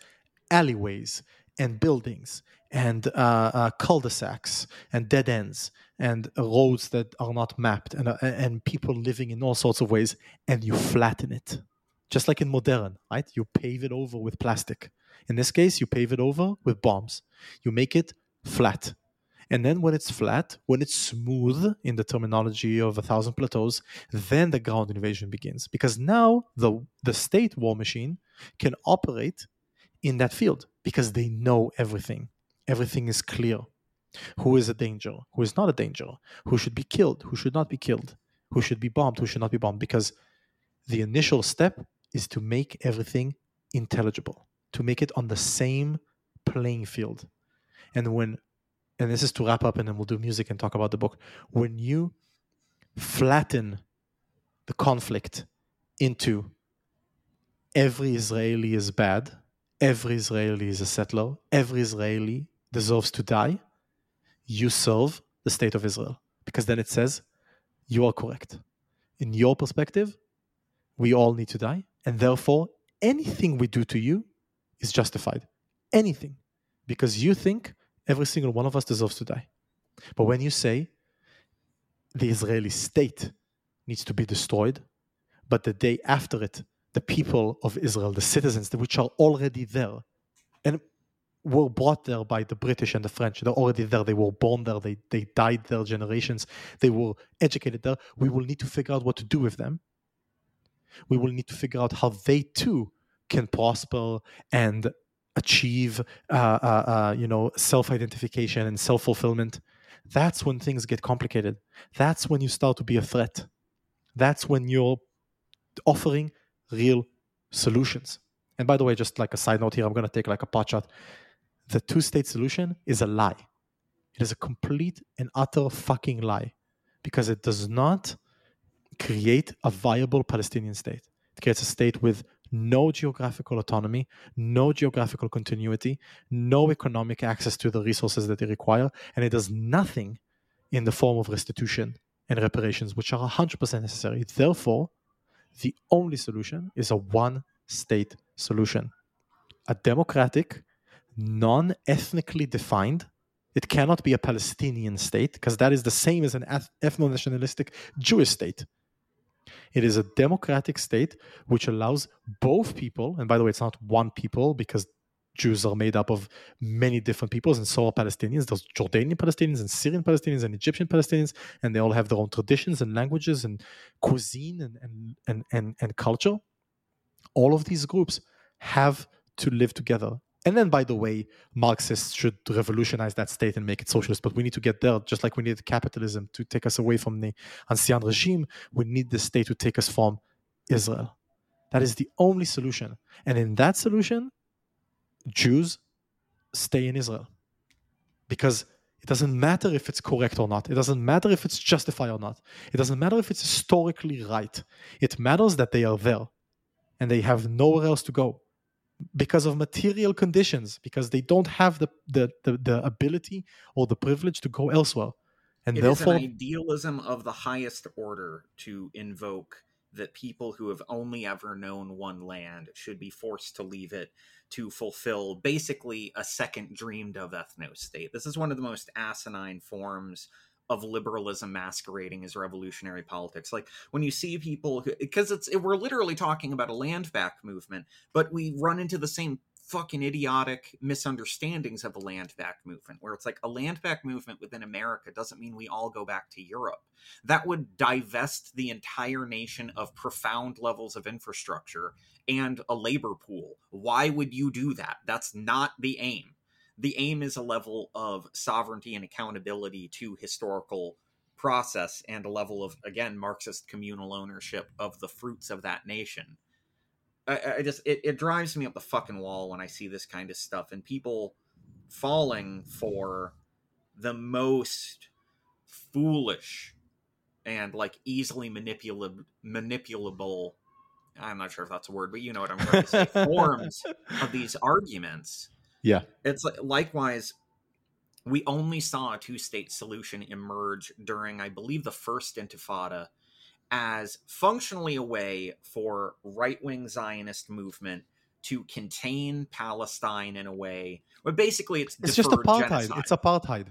alleyways and buildings and uh, uh, cul-de-sacs and dead ends and roads that are not mapped and, uh, and people living in all sorts of ways and you flatten it. Just like in modern right? You pave it over with plastic. In this case you pave it over with bombs. You make it flat and then when it's flat when it's smooth in the terminology of a thousand plateaus then the ground invasion begins because now the the state war machine can operate in that field because they know everything. Everything is clear. Who is a danger? Who is not a danger? Who should be killed? Who should not be killed? Who should be bombed? Who should not be bombed? Because the initial step is to make everything intelligible, to make it on the same playing field. And when, and this is to wrap up and then we'll do music and talk about the book. When you flatten the conflict into every Israeli is bad every Israeli is a settler, every Israeli deserves to die, you serve the state of Israel. Because then it says, you are correct. In your perspective, we all need to die. And therefore, anything we do to you is justified. Anything. Because you think every single one of us deserves to die. But mm. when you say the Israeli state needs to be destroyed, but the day after it, the people of Israel, the citizens which are already there and were brought there by the British and the French. They're already there. They were born there. They, they died there generations. They were educated there. We will need to figure out what to do with them. We will need to figure out how they too can prosper and achieve, uh, uh, uh, you know, self-identification and self-fulfillment. That's when things get complicated. That's when you start to be a threat. That's when you're offering real solutions. And by the way, just like a side note here, I'm going to take like a pot shot. The two state solution is a lie. It is a complete and utter fucking lie because it does not create a viable Palestinian state. It creates a state with no geographical autonomy, no geographical continuity, no economic access to the resources that they require, and it does nothing in the form of restitution and reparations, which are 100% necessary. Therefore, the only solution is a one state solution. A democratic, non ethnically defined, it cannot be a Palestinian state because that is the same as an ethno nationalistic Jewish state. It is a democratic state which allows both people, and by the way, it's not one people because Jews are made up of many different peoples, and so are Palestinians. There's Jordanian Palestinians and Syrian Palestinians and Egyptian Palestinians, and they all have their own traditions and languages and cuisine and and and and, and culture. All of these groups have to live together. And then, by the way, Marxists should revolutionize that state and make it socialist. But we need to get there, just like we need capitalism to take us away from the ancien regime. We need the state to take us from Israel. That is the only solution. And in that solution, Jews stay in Israel because it doesn't matter if it's correct or not. It doesn't matter if it's justified or not. It doesn't matter if it's historically right. It matters that they are there and they have nowhere else to go because of material conditions, because they don't have the, the, the, the ability or the privilege to go elsewhere. And it therefore, is an idealism of the highest order to invoke that people who have only ever known one land should be forced to leave it to fulfill basically a second dreamed of ethno state. This is one of the most asinine forms of liberalism masquerading as revolutionary politics. Like when you see people because it's we're literally talking about a land back movement, but we run into the same fucking idiotic misunderstandings of a land back movement where it's like a land back movement within America doesn't mean we all go back to Europe. That would divest the entire nation of profound levels of infrastructure and a labor pool. Why would you do that? That's not the aim. The aim is a level of sovereignty and accountability to historical process and a level of again marxist communal ownership of the fruits of that nation I, I, just it, it drives me up the fucking wall when I see this kind of stuff and people falling for the most foolish and like easily manipulable manipulable I'm not sure if that's a word, but you know what I'm trying to say. forms of these arguments. Yeah. It's like likewise, we only saw a two state solution emerge during, I believe, the first intifada as functionally a way for right wing Zionist movement to contain Palestine in a way. But basically, it's it's just apartheid. Genocide. It's apartheid.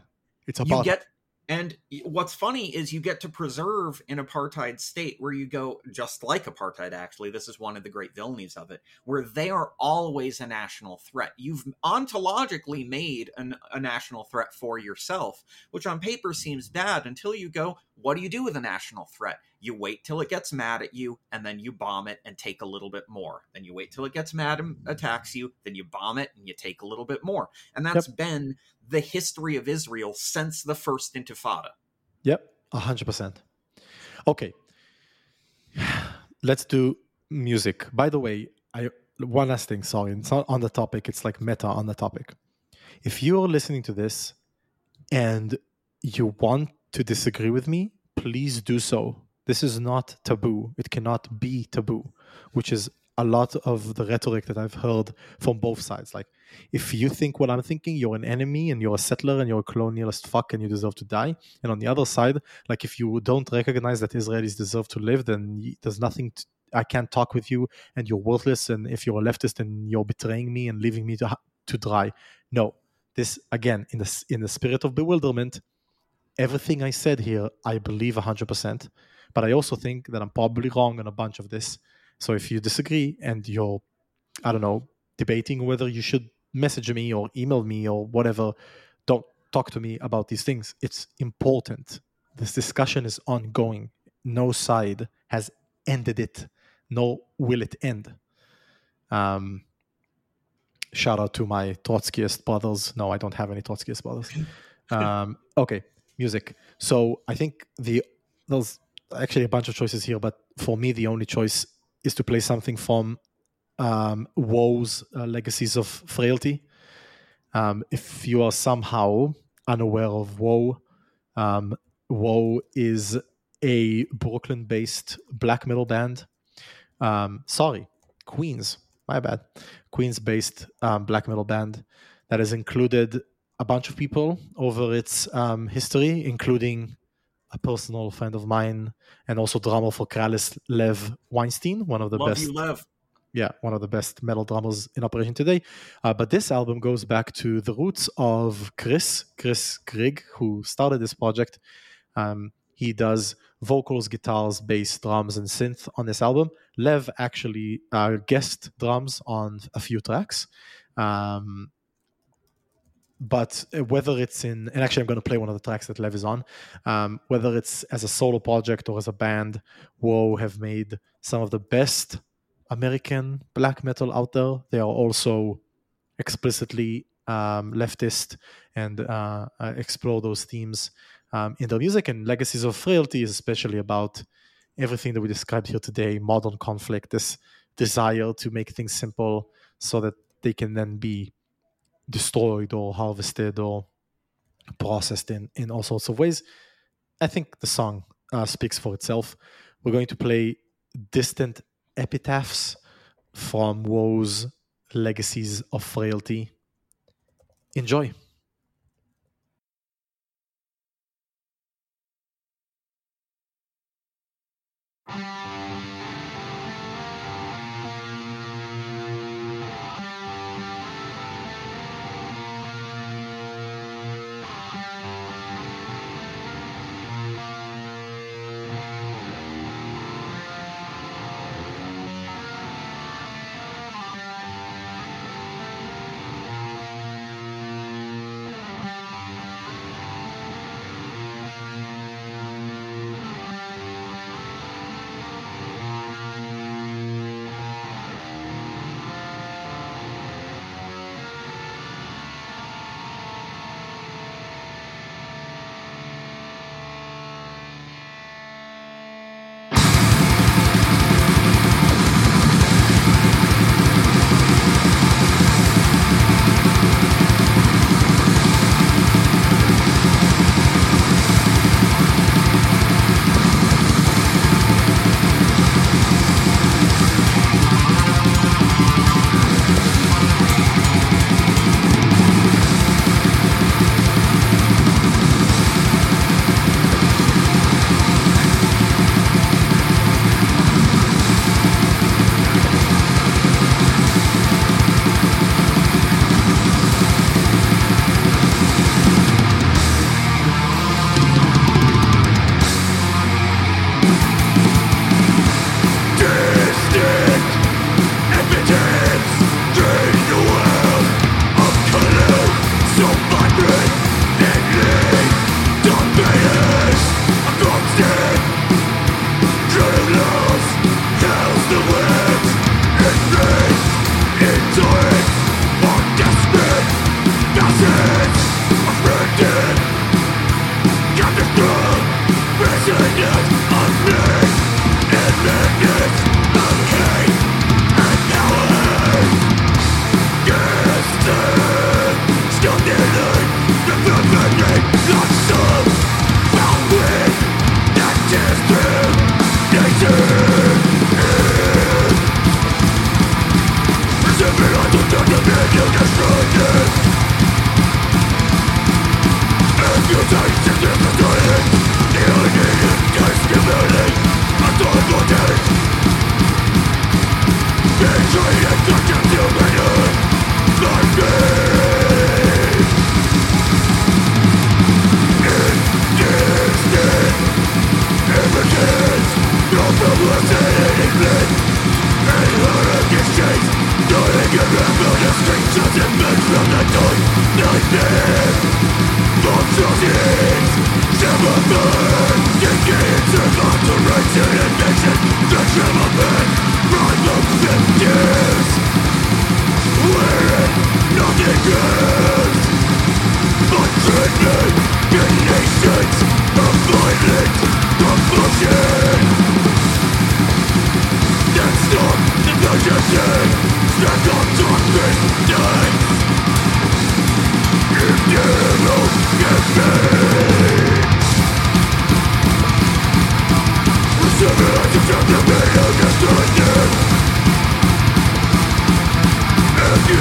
It's apartheid. You get and what's funny is you get to preserve an apartheid state where you go just like apartheid, actually. This is one of the great villainies of it, where they are always a national threat. You've ontologically made an, a national threat for yourself, which on paper seems bad until you go, what do you do with a national threat? You wait till it gets mad at you, and then you bomb it and take a little bit more. Then you wait till it gets mad and attacks you, then you bomb it and you take a little bit more. And that's yep. been the history of Israel since the first Intifada. Yep, 100%. Okay. Let's do music. By the way, I one last thing, sorry, it's not on the topic, it's like meta on the topic. If you're listening to this and you want to disagree with me, please do so. This is not taboo. It cannot be taboo, which is a lot of the rhetoric that I've heard from both sides. Like, if you think what I'm thinking, you're an enemy and you're a settler and you're a colonialist fuck and you deserve to die. And on the other side, like, if you don't recognize that Israelis deserve to live, then there's nothing to, I can't talk with you and you're worthless. And if you're a leftist and you're betraying me and leaving me to, to dry. No, this again, in the, in the spirit of bewilderment, everything I said here, I believe 100%. But I also think that I'm probably wrong on a bunch of this so if you disagree and you're, I don't know, debating whether you should message me or email me or whatever, don't talk to me about these things. It's important. This discussion is ongoing. No side has ended it, nor will it end. Um, shout out to my Trotskyist brothers. No, I don't have any Trotskyist brothers. Um, okay, music. So I think the there's actually a bunch of choices here, but for me, the only choice is to play something from um, Woe's uh, Legacies of Frailty. Um, if you are somehow unaware of Woe, um, Woe is a Brooklyn based black metal band. Um, sorry, Queens, my bad. Queens based um, black metal band that has included a bunch of people over its um, history, including a personal friend of mine and also drummer for Krallice, Lev Weinstein, one of the Love best. You, Lev. Yeah, one of the best metal drummers in operation today. Uh, but this album goes back to the roots of Chris, Chris Grigg, who started this project. Um, he does vocals, guitars, bass, drums, and synth on this album. Lev actually uh, guest drums on a few tracks. Um, but uh, whether it's in and actually i'm going to play one of the tracks that lev is on um, whether it's as a solo project or as a band woe have made some of the best american black metal out there. They are also explicitly um, leftist and uh, uh, explore those themes um, in their music. And legacies of frailty is especially about everything that we described here today modern conflict this desire to make things simple so that they can then be destroyed or harvested or processed in, in all sorts of ways. I think the song uh, speaks for itself. We're going to play Distant Epitaphs from Woe's Legacies of Frailty. Enjoy.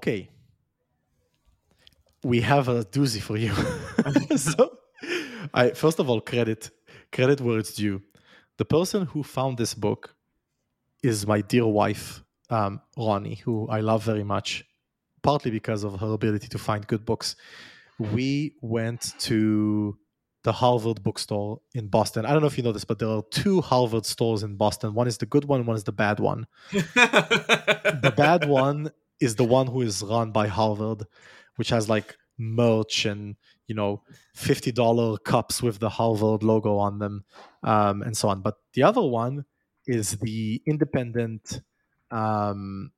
Okay. We have a doozy for you. so I first of all credit credit where it's due. The person who found this book is my dear wife, um, Ronnie, who I love very much, partly because of her ability to find good books. We went to the Harvard bookstore in Boston. I don't know if you know this, but there are two Harvard stores in Boston. One is the good one, one is the bad one. the bad one is the one who is run by Harvard, which has like merch and you know fifty dollar cups with the Harvard logo on them, um, and so on. But the other one is the independent. Um,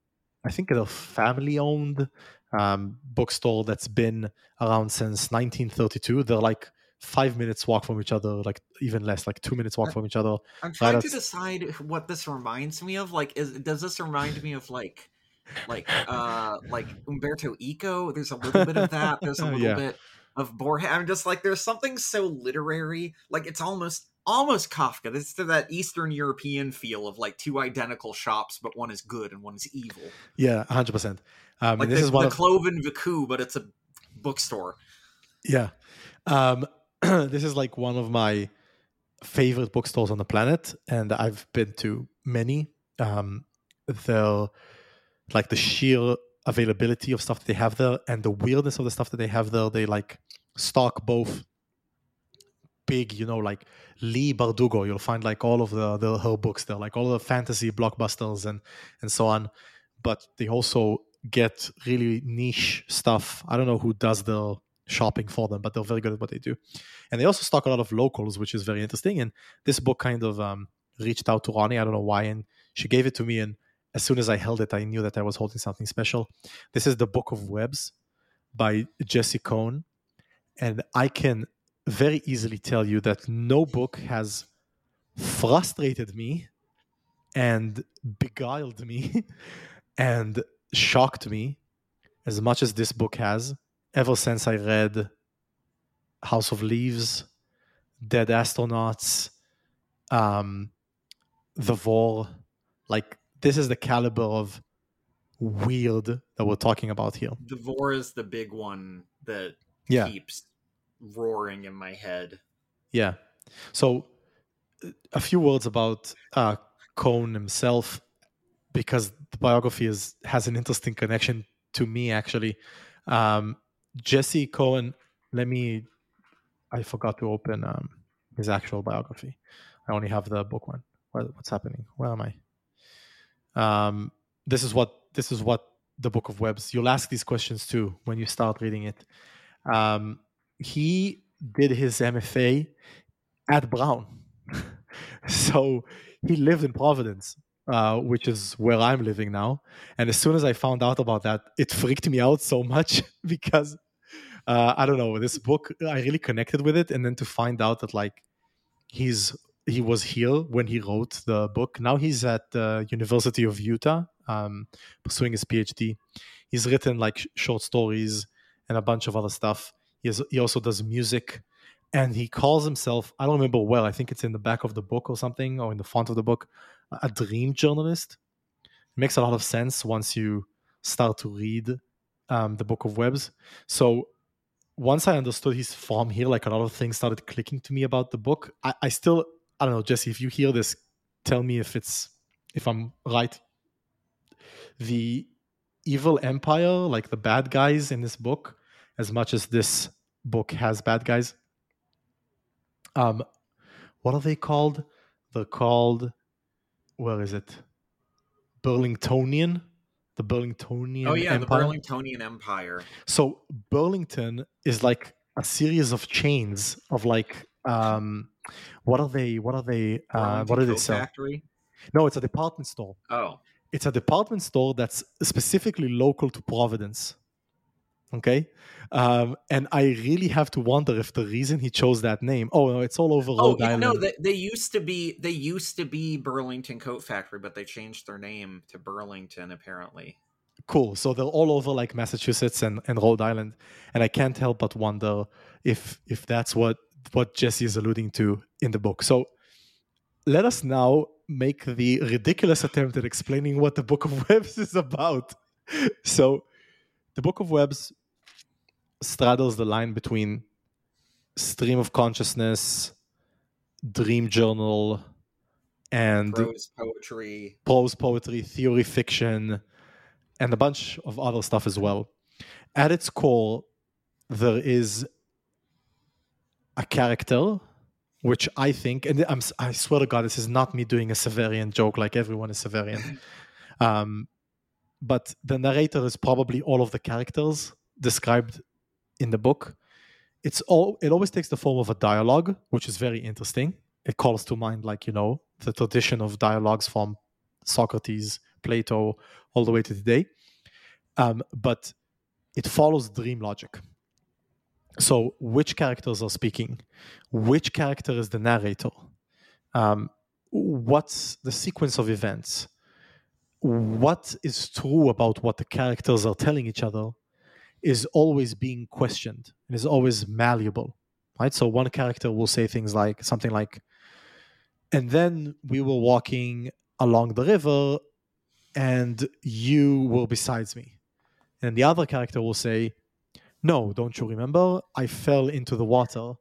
I think a family owned um, bookstore that's been around since 1932. They're like five minutes walk from each other, like even less, like two minutes walk from each other. I'm trying to decide what this reminds me of. Like, is does this remind me of like, like, uh, like Umberto Eco? There's a little bit of that. There's a little yeah. bit of Borges. I'm just like, there's something so literary. Like, it's almost almost Kafka. This to that Eastern European feel of like two identical shops, but one is good and one is evil. Yeah, hundred percent. Um, like this the, is one the of Cloven Viku, but it's a bookstore. Yeah. Um, this is like one of my favorite bookstores on the planet, and I've been to many. Um, the like the sheer availability of stuff that they have there and the weirdness of the stuff that they have there. They like stock both big, you know, like Leigh Bardugo. You'll find like all of the, the her books there, like all the fantasy blockbusters and and so on. But they also get really niche stuff. I don't know who does the shopping for them, but they're very good at what they do. And they also stock a lot of locals, which is very interesting. And this book kind of um, reached out to Ronnie. I don't know why, and she gave it to me. And as soon as I held it, I knew that I was holding something special. This is the Book of Webs by Jesse Kohn, and I can very easily tell you that no book has frustrated me and beguiled me and shocked me as much as this book has ever since I read House of Leaves, Dead Astronauts, um, The Vorrh. Like, this is the caliber of weird that we're talking about here. The Vorrh is the big one that yeah. keeps roaring in my head. Yeah. So, a few words about uh, Kohn himself, because the biography is has an interesting connection to me. Actually, um, Jesse Kohn, Let me. I forgot to open um, his actual biography. I only have the book one. What, what's happening? Where am I? Um, this is what this is what the book of webs. You'll ask these questions too when you start reading it. Um, he did his MFA at Brown, so he lived in Providence, uh, which is where I'm living now. And as soon as I found out about that, it freaked me out so much because uh, I don't know this book. I really connected with it, and then to find out that like he's he was here when he wrote the book. Now he's at the University of Utah, um, pursuing his PhD. He's written like short stories and a bunch of other stuff. He, has, he also does music, and he calls himself I don't remember well. I think it's in the back of the book or something, or in the front of the book, a dream journalist. It makes a lot of sense once you start to read um, the book of webs. So once I understood his form here, like a lot of things started clicking to me about the book. I, I still I don't know, Jesse, if you hear this, tell me if it's if I'm right. The evil empire, like the bad guys in this book, as much as this book has bad guys. Um, what are they called? They're called. Where is it? Burlingtonian. The Burlingtonian. Oh yeah, Empire. the Burlingtonian Empire. So Burlington is like a series of chains of like um what are they what are they uh what do they sell Factory? no it's a department store Oh. it's a department store that's specifically local to providence okay um and i really have to wonder if the reason he chose that name oh no it's all over Oh Rhode yeah, Island. no, they, they used to be they used to be Burlington Coat Factory, but they changed their name to Burlington apparently. cool so they're all over like massachusetts and, and rhode island and i can't help but wonder if if that's what what jesse is alluding to in the book so let us now make the ridiculous attempt at explaining what the book of webs is about so the book of webs straddles the line between stream of consciousness, dream journal, and Prose poetry. prose poetry, theory fiction, and a bunch of other stuff as well. At its core, there is a character which I think, and I'm, I swear to God, this is not me doing a Severian joke like everyone is Severian. um, but the narrator is probably all of the characters described in the book. It's all. It always takes the form of a dialogue, which is very interesting. It calls to mind, like you know, the tradition of dialogues from Socrates, Plato, all the way to today. Um, but it follows dream logic. So, which characters are speaking? Which character is the narrator? Um, what's the sequence of events? What is true about what the characters are telling each other is always being questioned and is always malleable, right? So, one character will say things like something like, and then we were walking along the river and you were besides me. And the other character will say, no, don't you remember? I fell into the water.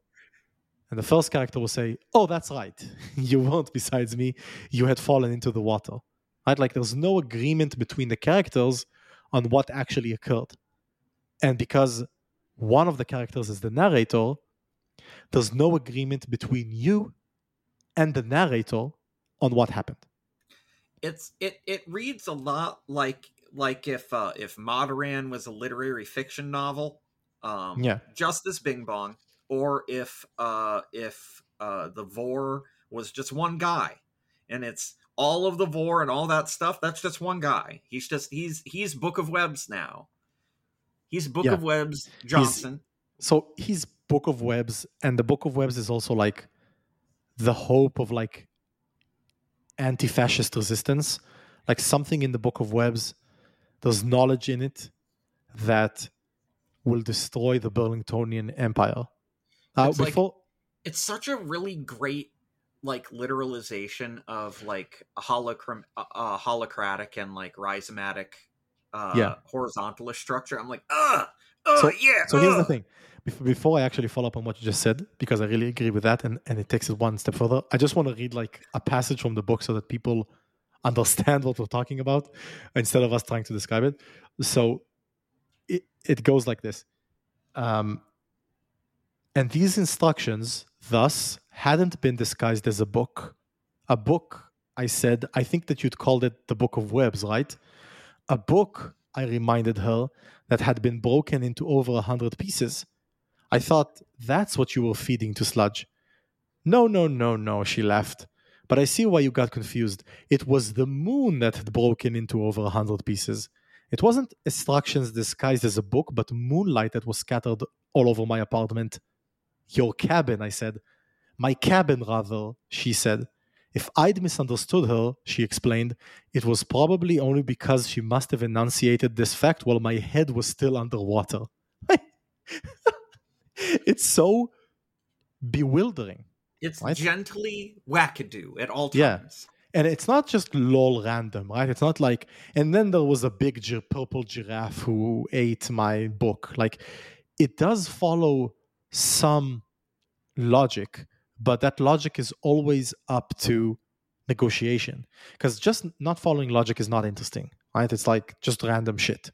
And the first character will say, Oh, that's right. you weren't besides me. You had fallen into the water. Right? Like there's no agreement between the characters on what actually occurred. And because one of the characters is the narrator, there's no agreement between you and the narrator on what happened. It's it it reads a lot like like if uh, if Moderan was a literary fiction novel, um, Yeah. Justice Bing Bong, or if uh, if uh, the Vorrh was just one guy, and it's all of the Vorrh and all that stuff. That's just one guy. He's just he's he's Book of Webs now. He's Book Yeah. of Webs Johnson. so he's book of webs and the book of webs is also like the hope of like anti-fascist resistance like something in the book of webs there's knowledge in it that will destroy the burlingtonian empire. Uh, It's like- before it's such a really great like literalization of like a uh, holocratic and like rhizomatic uh Yeah. horizontalist structure. I'm like uh oh So- yeah so here's the thing. Before i actually follow up on what you just said because i really agree with that and, and it takes it one step further i just want to read like a passage from the book so that people understand what we're talking about instead of us trying to describe it. So it, it goes like this. Um, and these instructions thus hadn't been disguised as a book. A book i said i think that you'd called it the book of webs right? A book i reminded her that had been broken into over a hundred pieces. I thought that's what you were feeding to sludge. No no no no she laughed. But i see why you got confused. It was the moon that had broken into over a hundred pieces it wasn't instructions disguised as a book but moonlight that was scattered all over my apartment your cabin i said my cabin rather she said if I'd misunderstood her, she explained, it was probably only because she must have enunciated this fact while my head was still underwater. it's so bewildering. it's Right? gently wackadoo at all times. Yeah. And it's not just lol random, right? It's not like, and then there was a big gi- purple giraffe who ate my book. Like, it does follow some logic, but that logic is always up to negotiation. Because just not following logic is not interesting, right? It's like just random shit.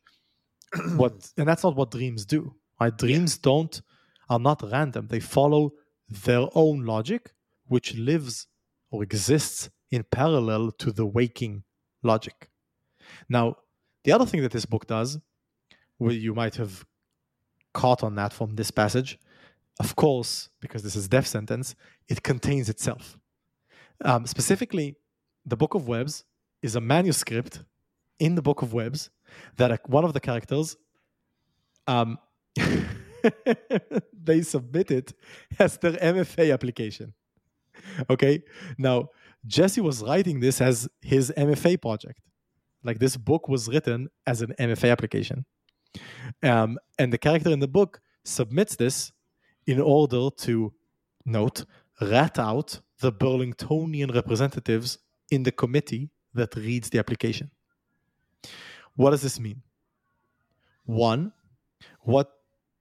what and that's not what dreams do, right? Dreams don't are not random. They follow their own logic, which lives or exists in parallel to the waking logic. Now, the other thing that this book does, where you might have caught on that from this passage, of course, because this is death sentence, it contains itself. Um, specifically, the Book of Webs is a manuscript in the Book of Webs that one of the characters um, they submitted as their MFA application. Okay, now Jesse was writing this as his MFA project. Like this book was written as an MFA application. Um, and the character in the book submits this in order to, note, rat out the Burlingtonian representatives in the committee that reads the application. What does this mean? One, what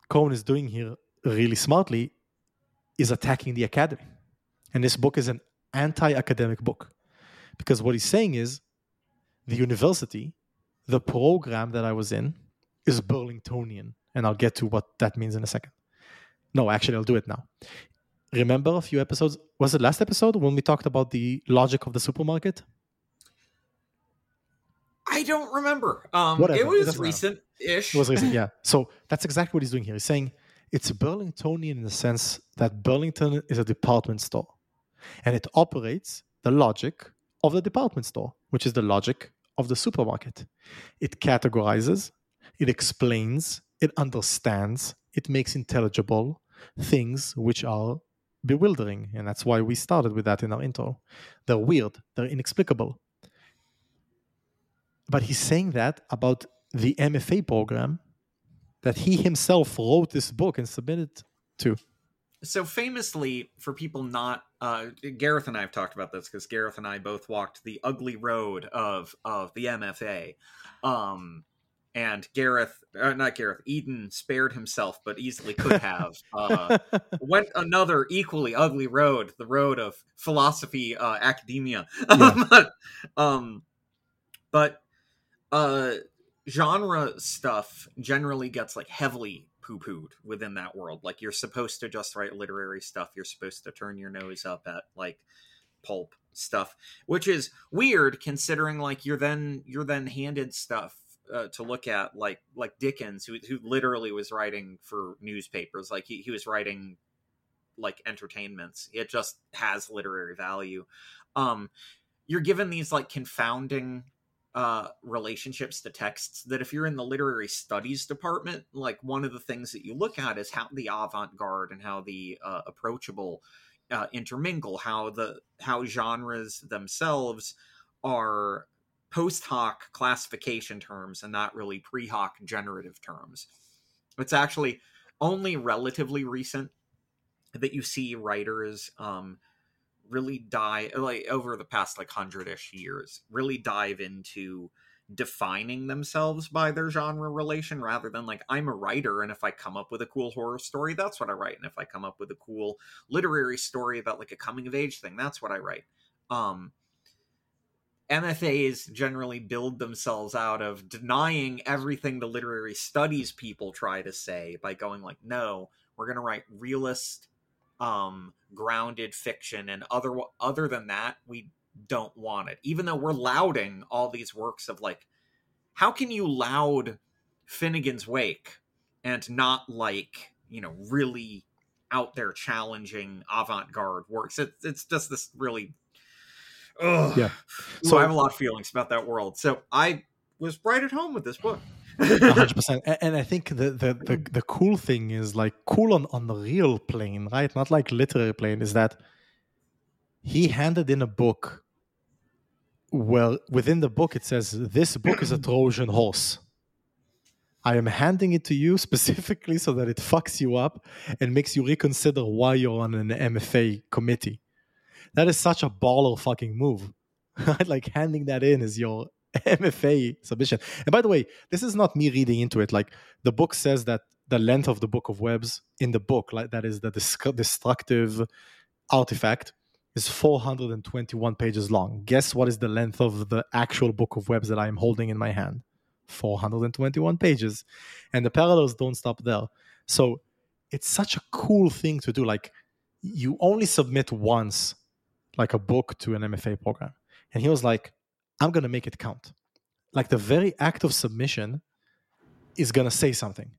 Kohn is doing here really smartly is attacking the academy. And this book is an anti academic book. Because what he's saying is the university, the program that I was in, is Burlingtonian. And I'll get to what that means in a second. No, actually, I'll do it now. Remember a few episodes? Was it last episode when we talked about the logic of the supermarket? I don't remember. Um, Whatever, it was recent-ish. It was recent, yeah. So that's exactly what he's doing here. He's saying it's Burlingtonian in the sense that Burlington is a department store and it operates the logic of the department store, which is the logic of the supermarket. It categorizes, it explains, it understands, it makes intelligible things which are bewildering. And that's why we started with that in our intro. They're weird, they're inexplicable. But he's saying that about the MFA program that he himself wrote this book and submitted to. so famously for people not uh gareth and i have talked about this because gareth and i both walked the ugly road of of the mfa um and gareth uh, not gareth eden spared himself but easily could have uh went another equally ugly road the road of philosophy uh academia Yeah. um but uh genre stuff generally gets like heavily poo-pooed within that world. Like you're supposed to just write literary stuff. You're supposed to turn your nose up at like pulp stuff which is weird considering like you're then you're then handed stuff uh, to look at like like dickens who, who literally was writing for newspapers. Like he, he was writing like entertainments. It just has literary value. Um you're given these like confounding uh, relationships to texts that if you're in the literary studies department, like one of the things that you look at is how the avant-garde and how the uh, approachable uh, intermingle, how the how genres themselves are post hoc classification terms and not really pre hoc generative terms. It's actually only relatively recent that you see writers um, really dive like over the past like hundred-ish years really dive into defining themselves by their genre relation rather than like i'm a writer and if i come up with a cool horror story that's what i write and if i come up with a cool literary story about like a coming of age thing that's what i write. Um mfas generally build themselves out of denying everything the literary studies people try to say by going like no we're going to write realist um grounded fiction and other other than that we don't want it even though we're lauding all these works of like how can you laud finnegan's wake and not like you know really out there challenging avant-garde works it, it's just this really ugh. Yeah. so So- i have a lot of feelings about that world so i was right at home with this book A hundred percent. And I think the, the the the cool thing is like cool on on the real plane, right? Not like literary plane. Is that he handed in a book. Well, within the book, it says this book is a Trojan horse. I am handing it to you specifically so that it fucks you up and makes you reconsider why you're on an MFA committee. That is such a baller fucking move. Like handing that in is your MFA submission. And by the way, this is not me reading into it. Like the book says that the length of the book of webs in the book, like that is the destructive artifact, is 421 pages long. Guess what is the length of the actual book of webs that I am holding in my hand? 421 pages. And the parallels don't stop there. So it's such a cool thing to do. Like you only submit once, like a book to an MFA program. And he was like, I'm going to make it count. Like the very act of submission is going to say something,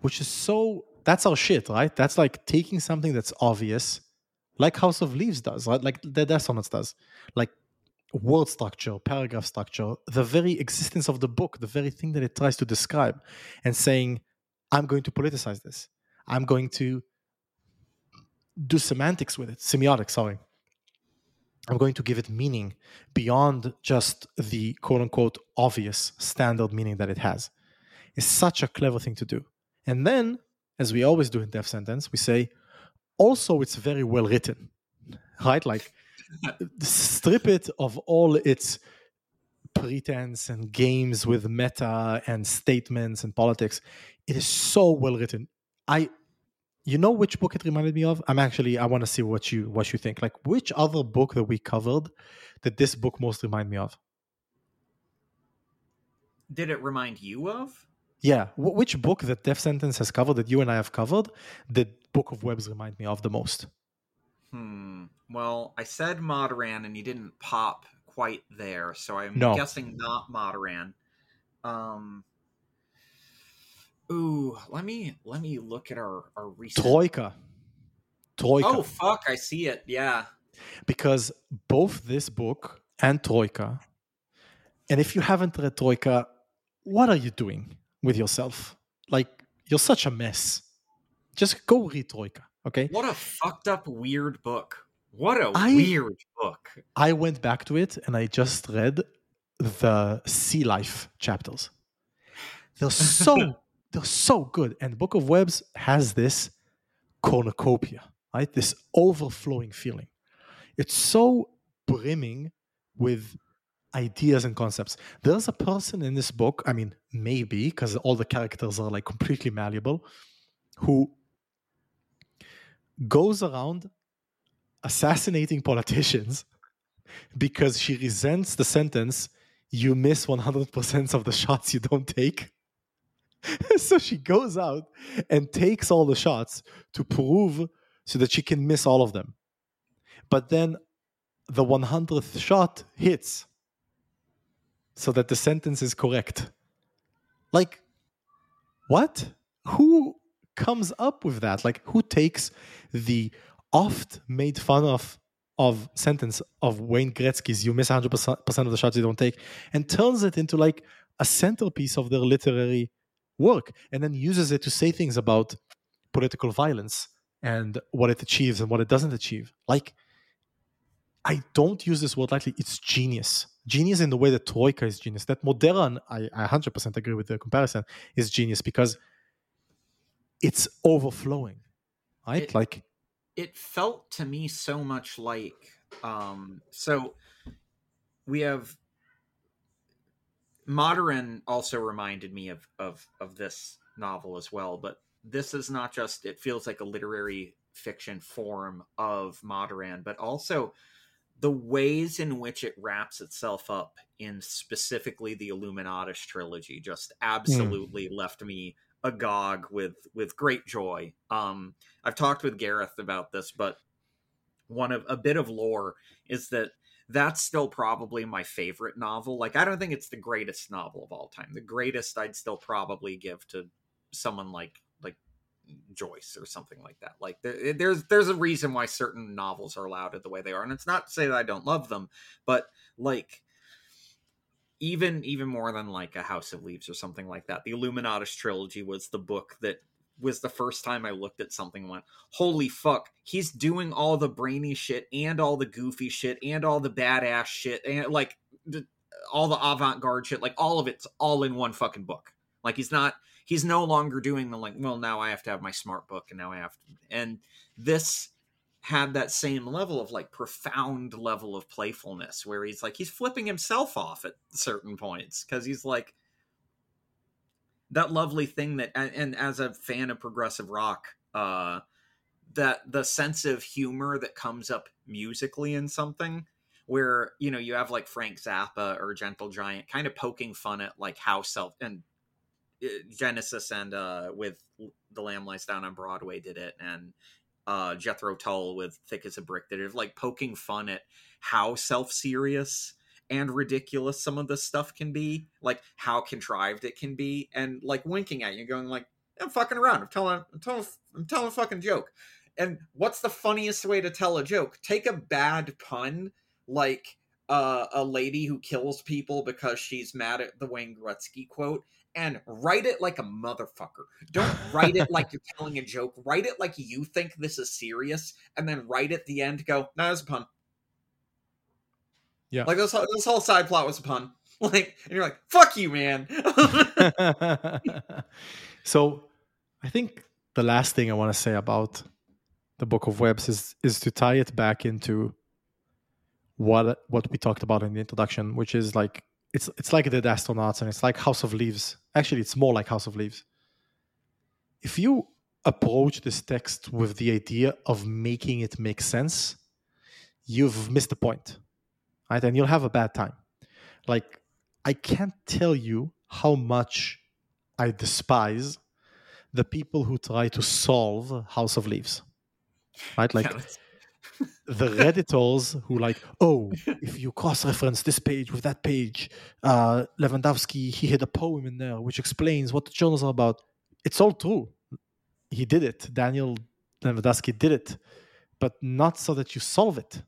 which is so, that's our shit, right? That's like taking something that's obvious, like House of Leaves does, right? Like the Sonnets does. Like word structure, paragraph structure, the very existence of the book, the very thing that it tries to describe, and saying, I'm going to politicize this. I'm going to do semantics with it, semiotics, sorry. I'm going to give it meaning beyond just the quote unquote obvious standard meaning that it has. It's such a clever thing to do. And then, as we always do in Death Sentence, we say, also, it's very well written, right? Like, strip it of all its pretense and games with meta and statements and politics. It is so well written. I you know which book it reminded me of? I'm actually I want to see what you what you think. Like which other book that we covered did this book most remind me of? Did it remind you of? Yeah, Wh- which book that Death Sentence has covered that you and I have covered did Book of Webs remind me of the most? Hmm. Well, I said Moderan and you didn't pop quite there, so I'm No. guessing not Moderan. Um Ooh, let me let me look at our our recent Troika. Troika. Oh fuck, I see it. Yeah. because both this book and Troika, and if you haven't read Troika, what are you doing with yourself? Like, you're such a mess. Just go read Troika, okay? What a fucked up weird book. What a I- weird book. I went back to it and I just read the sea life chapters. They're so they're so good. And Book of Webs has this cornucopia, right? This overflowing feeling. It's so brimming with ideas and concepts. There's a person in this book, I mean, maybe, because all the characters are like completely malleable, who goes around assassinating politicians because she resents the sentence you miss 100% of the shots you don't take. so she goes out and takes all the shots to prove so that she can miss all of them. But then the 100th shot hits so that the sentence is correct. Like, what? Who comes up with that? Like, who takes the oft made fun of of sentence of Wayne Gretzky's "You miss 100 percent of the shots you don't take" and turns it into like a centerpiece of their literary work, and then uses it to say things about political violence and what it achieves and what it doesn't achieve. Like, I don't use this word lightly. It's genius. Genius in the way that Troika is genius. That Moderan, I, I 100% agree with the comparison, is genius because it's overflowing, right? It- like, it felt to me so much like um so we have Moderan also reminded me of of of this novel as well but this is not just it feels like a literary fiction form of Moderan but also the ways in which it wraps itself up in specifically the illuminatus trilogy just absolutely left me agog with with great joy. Um I've talked with Gareth about this, but one of a bit of lore is that that's still probably my favorite novel. Like I don't think it's the greatest novel of all time. The greatest I'd still probably give to someone like like Joyce or something like that. Like there, eh, there's there's a reason why certain novels are lauded the way they are, and it's not to say that I don't love them, but like even even more than like a House of Leaves or something like that. The Illuminatus trilogy was the book that was the first time I looked at something and went, holy fuck, he's doing all the brainy shit and all the goofy shit and all the badass shit and like all the avant garde shit. Like all of it's all in one fucking book. Like he's not, he's no longer doing the like, well, now I have to have my smart book and now I have to. And this had that same level of like profound level of playfulness where he's like, he's flipping himself off at certain points because he's like, that lovely thing that and, and as a fan of progressive rock uh that the sense of humor that comes up musically in something where you know you have like frank zappa or gentle giant kind of poking fun at like how self and uh, genesis and uh with the lamb lies down on broadway did it and uh jethro tull with thick as a brick did it like poking fun at how self-serious and ridiculous some of this stuff can be, like how contrived it can be, and like winking at you, going like, "I'm fucking around. I'm telling, I'm telling, I'm telling a fucking joke." And what's the funniest way to tell a joke? Take a bad pun, like uh, a lady who kills people because she's mad at the Wayne Gretzky quote, and write it like a motherfucker. Don't write it like you're telling a joke. Write it like you think this is serious, and then right at the end go, "No, it's a pun." Yeah. Like this whole, this whole side plot was a pun. Like, and you're like, "Fuck you, man." so I think the last thing I want to say about the Book of Webs is is to tie it back into what what we talked about in the introduction, which is like it's it's like the astronauts and it's like House of Leaves. Actually, it's more like House of Leaves. If you approach this text with the idea of making it make sense, you've missed the point, right? And you'll have a bad time. Like, I can't tell you how much I despise the people who try to solve House of Leaves, right? Like, yeah, the redditors who like oh if you cross-reference this page with that page uh lewandowski he had a poem in there which explains what the journals are about it's all true he did it. Daniel Lewandowski did it, but not so that you solve it.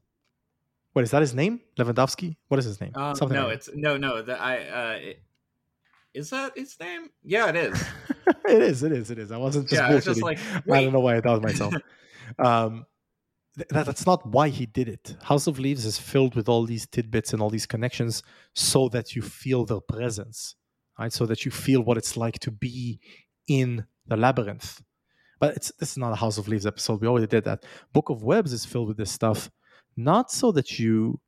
What is that his name? Lewandowski? What is his name? Um, Something no, like it's no, no. That I uh, it, is that his name? Yeah, it is. it is. It is. It is. I wasn't just. Yeah, just like wait. I don't know why I thought myself. um, that, that's not why he did it. House of Leaves is filled with all these tidbits and all these connections, so that you feel their presence, right? So that you feel what it's like to be in the labyrinth but it's this is not a House of Leaves episode. We already did that. Book of Webs is filled with this stuff, not so that you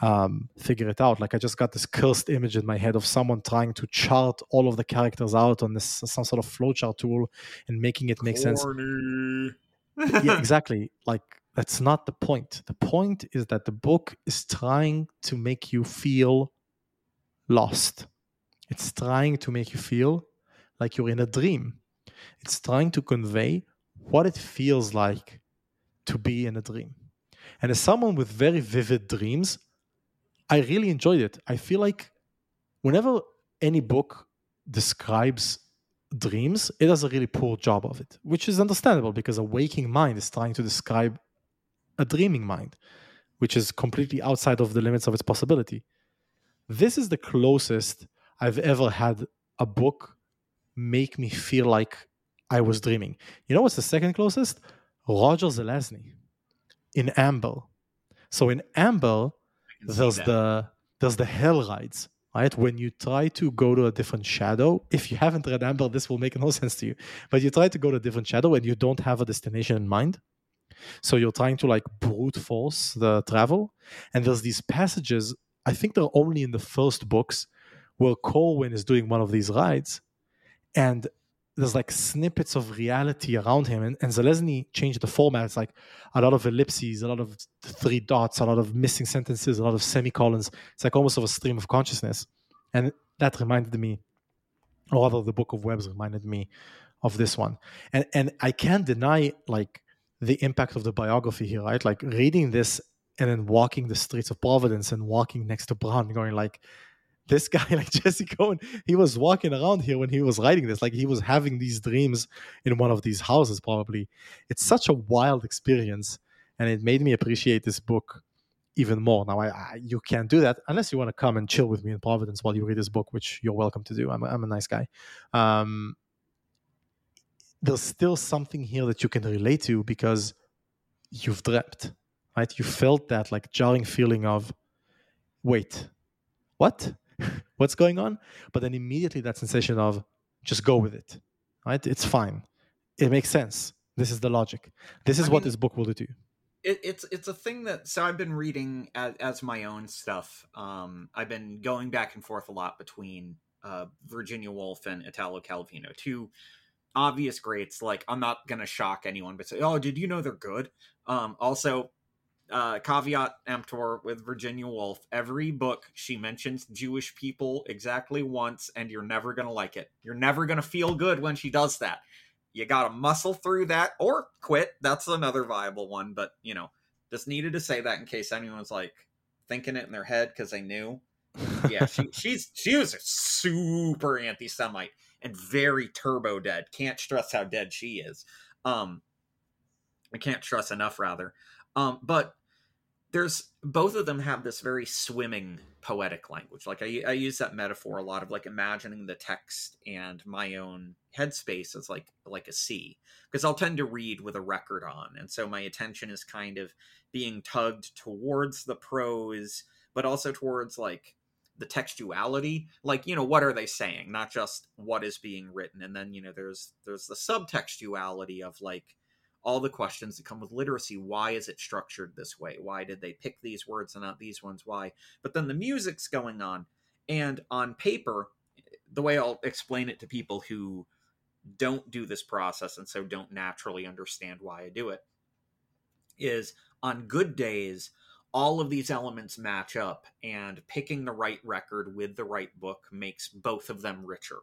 um, figure it out. Like I just got this cursed image in my head of someone trying to chart all of the characters out on this some sort of flowchart tool and making it make Corny. sense. yeah, exactly. Like that's not the point. The point is that the book is trying to make you feel lost. It's trying to make you feel like you're in a dream. It's trying to convey what it feels like to be in a dream. And as someone with very vivid dreams, I really enjoyed it. I feel like whenever any book describes dreams, it does a really poor job of it, which is understandable because a waking mind is trying to describe a dreaming mind, which is completely outside of the limits of its possibility. This is the closest I've ever had a book make me feel like I was dreaming. You know what's the second closest? Roger Zelazny in Amber. So in Amber, there's the there's the hell rides, right? When you try to go to a different shadow, if you haven't read Amber, this will make no sense to you. But you try to go to a different shadow and you don't have a destination in mind. So you're trying to like brute force the travel. And there's these passages, I think they're only in the first books, where Corwin is doing one of these rides. And there's like snippets of reality around him. And, and Zelazny changed the format. It's like a lot of ellipses, a lot of three dots, a lot of missing sentences, a lot of semicolons. It's like almost of a stream of consciousness. And that reminded me, or rather, the Book of Webs reminded me of this one. And and I can't deny like the impact of the biography here, right? Like reading this and then walking the streets of Providence and walking next to Brown, going like, this guy like jesse Kohn he was walking around here when he was writing this like he was having these dreams in one of these houses probably. It's such a wild experience and it made me appreciate this book even more. Now I, I you can't do that unless you want to come and chill with me in providence while you read this book which you're welcome to do. I'm a, I'm a nice guy. Um, there's still something here that you can relate to because you've dreamt right? You felt that like jarring feeling of wait what what's going on but then immediately that sensation of just go with it right it's fine it makes sense this is the logic this is I what mean, this book will do to you it, it's it's a thing that so I've been reading as, as my own stuff. Um, I've been going back and forth a lot between uh, Virginia Woolf and Italo Calvino, two obvious greats. Like I'm not gonna shock anyone, but say, oh, did you know they're good? Um, also, uh, caveat emptor with Virginia Woolf. Every book she mentions Jewish people exactly once, and you're never gonna like it. You're never gonna feel good when she does that. You gotta muscle through that or quit. That's another viable one, but you know, just needed to say that in case anyone's like thinking it in their head because they knew. Yeah, she, she's she was a super anti-Semite and very turbo dead. Can't stress how dead she is. Um, I can't stress enough, rather. Um, but there's both of them have this very swimming poetic language. Like I, I use that metaphor a lot of like imagining the text and my own headspace as like like a sea because I'll tend to read with a record on, and so my attention is kind of being tugged towards the prose, but also towards like the textuality. Like you know what are they saying? Not just what is being written. And then you know there's there's the subtextuality of like all the questions that come with literacy. Why is it structured this way? Why did they pick these words and not these ones? Why? But then the music's going on. And on paper, the way I'll explain it to people who don't do this process and so don't naturally understand why I do it is on good days all of these elements match up and picking the right record with the right book makes both of them richer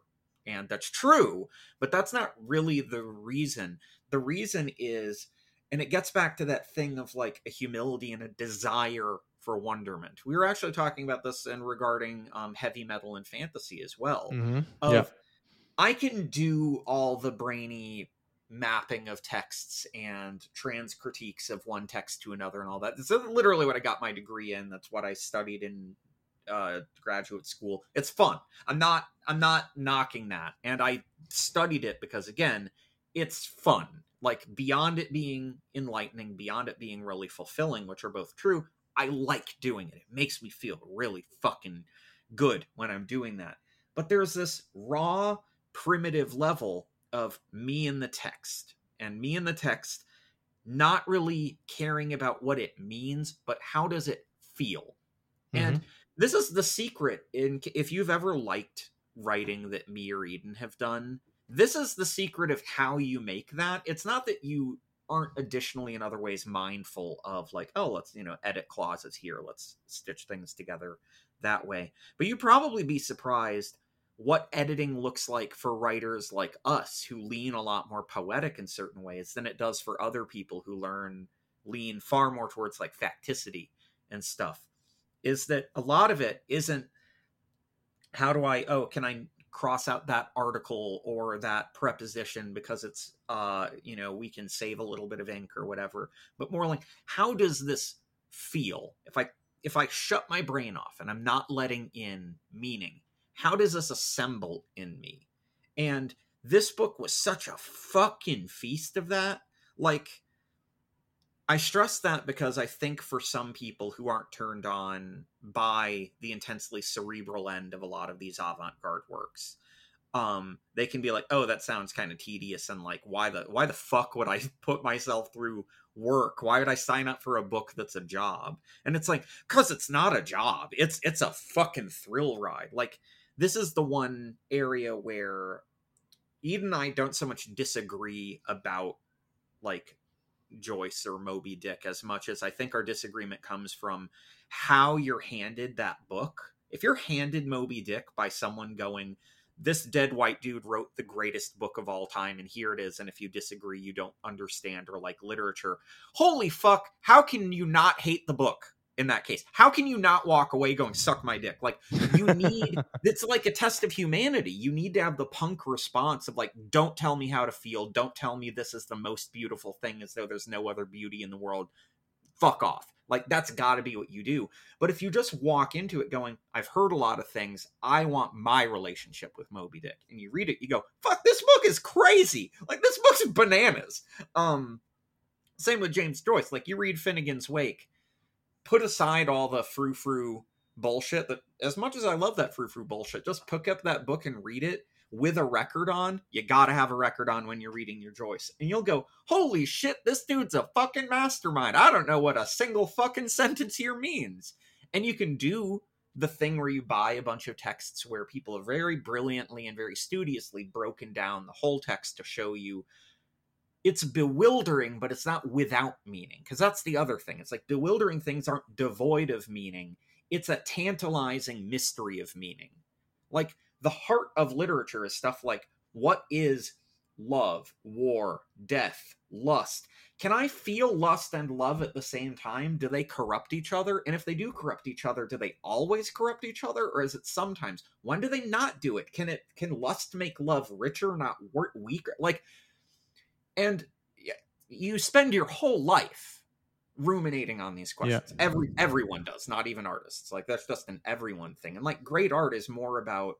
and that's true but that's not really the reason the reason is and it gets back to that thing of like a humility and a desire for wonderment. We were actually talking about this in regarding um, heavy metal and fantasy as well Mm-hmm. of Yeah. i can do all the brainy mapping of texts and trans critiques of one text to another and all that. This is literally what i got my degree in. That's what i studied in uh, graduate school. It's fun. I'm not i'm not knocking that. And i studied it because again it's fun. Like beyond it being enlightening beyond it being really fulfilling which are both true i like doing it. It makes me feel really fucking good when i'm doing that. But there's this raw primitive level of me in the text and me in the text not really caring about what it means but how does it feel? And mm-hmm. this is the secret in if you've ever liked writing that me or eden have done this is the secret of how you make that. It's not that you aren't additionally in other ways mindful of like oh let's you know edit clauses here. Let's stitch things together that way. But you'd probably be surprised what editing looks like for writers like us who lean a lot more poetic in certain ways than it does for other people who learn lean far more towards like facticity and stuff. Is that a lot of it isn't how do I oh can I cross out that article or that preposition because it's uh you know we can save a little bit of ink or whatever. But more like how does this feel? If I if I shut my brain off and I'm not letting in meaning how does this assemble in me? And this book was such a fucking feast of that. Like I stress that because I think for some people who aren't turned on by the intensely cerebral end of a lot of these avant-garde works, um, they can be like, "Oh, that sounds kind of tedious," and like, "Why the why the fuck would I put myself through work? Why would I sign up for a book that's a job?" And it's like, "Cause it's not a job. It's it's a fucking thrill ride." Like this is the one area where Eden and I don't so much disagree about like Joyce or Moby Dick as much as I think our disagreement comes from how you're handed that book. If you're handed Moby Dick by someone going, this dead white dude wrote the greatest book of all time, and here it is, and if you disagree, you don't understand or like literature. Holy fuck, how can you not hate the book in that case? How can you not walk away going, suck my dick? Like, you need, it's like a test of humanity. You need to have the punk response of like, don't tell me how to feel. Don't tell me this is the most beautiful thing as though there's no other beauty in the world. Fuck off. Like, that's got to be what you do. But if you just walk into it going, I've heard a lot of things. I want my relationship with Moby Dick. And you read it, you go, fuck, this book is crazy. Like, this book's bananas. Um, same with James Joyce. Like, you read Finnegan's Wake, put aside all the frou frou bullshit that as much as I love that frou frou bullshit, just pick up that book and read it with a record on. You gotta have a record on when you're reading your Joyce. And you'll go, holy shit, this dude's a fucking mastermind. I don't know what a single fucking sentence here means. And you can do the thing where you buy a bunch of texts where people have very brilliantly and very studiously broken down the whole text to show you it's bewildering, but it's not without meaning. Because that's the other thing. It's like bewildering things aren't devoid of meaning, it's a tantalizing mystery of meaning. Like the heart of literature is stuff like what is love, war, death, lust? Can I feel lust and love at the same time? Do they corrupt each other? And if they do corrupt each other, do they always corrupt each other or is it sometimes? When do they not do it? Can it can lust make love richer, not weaker? Like and you spend your whole life ruminating on these questions. Every everyone does, not even artists. Like that's just an everyone thing. And like great art is more about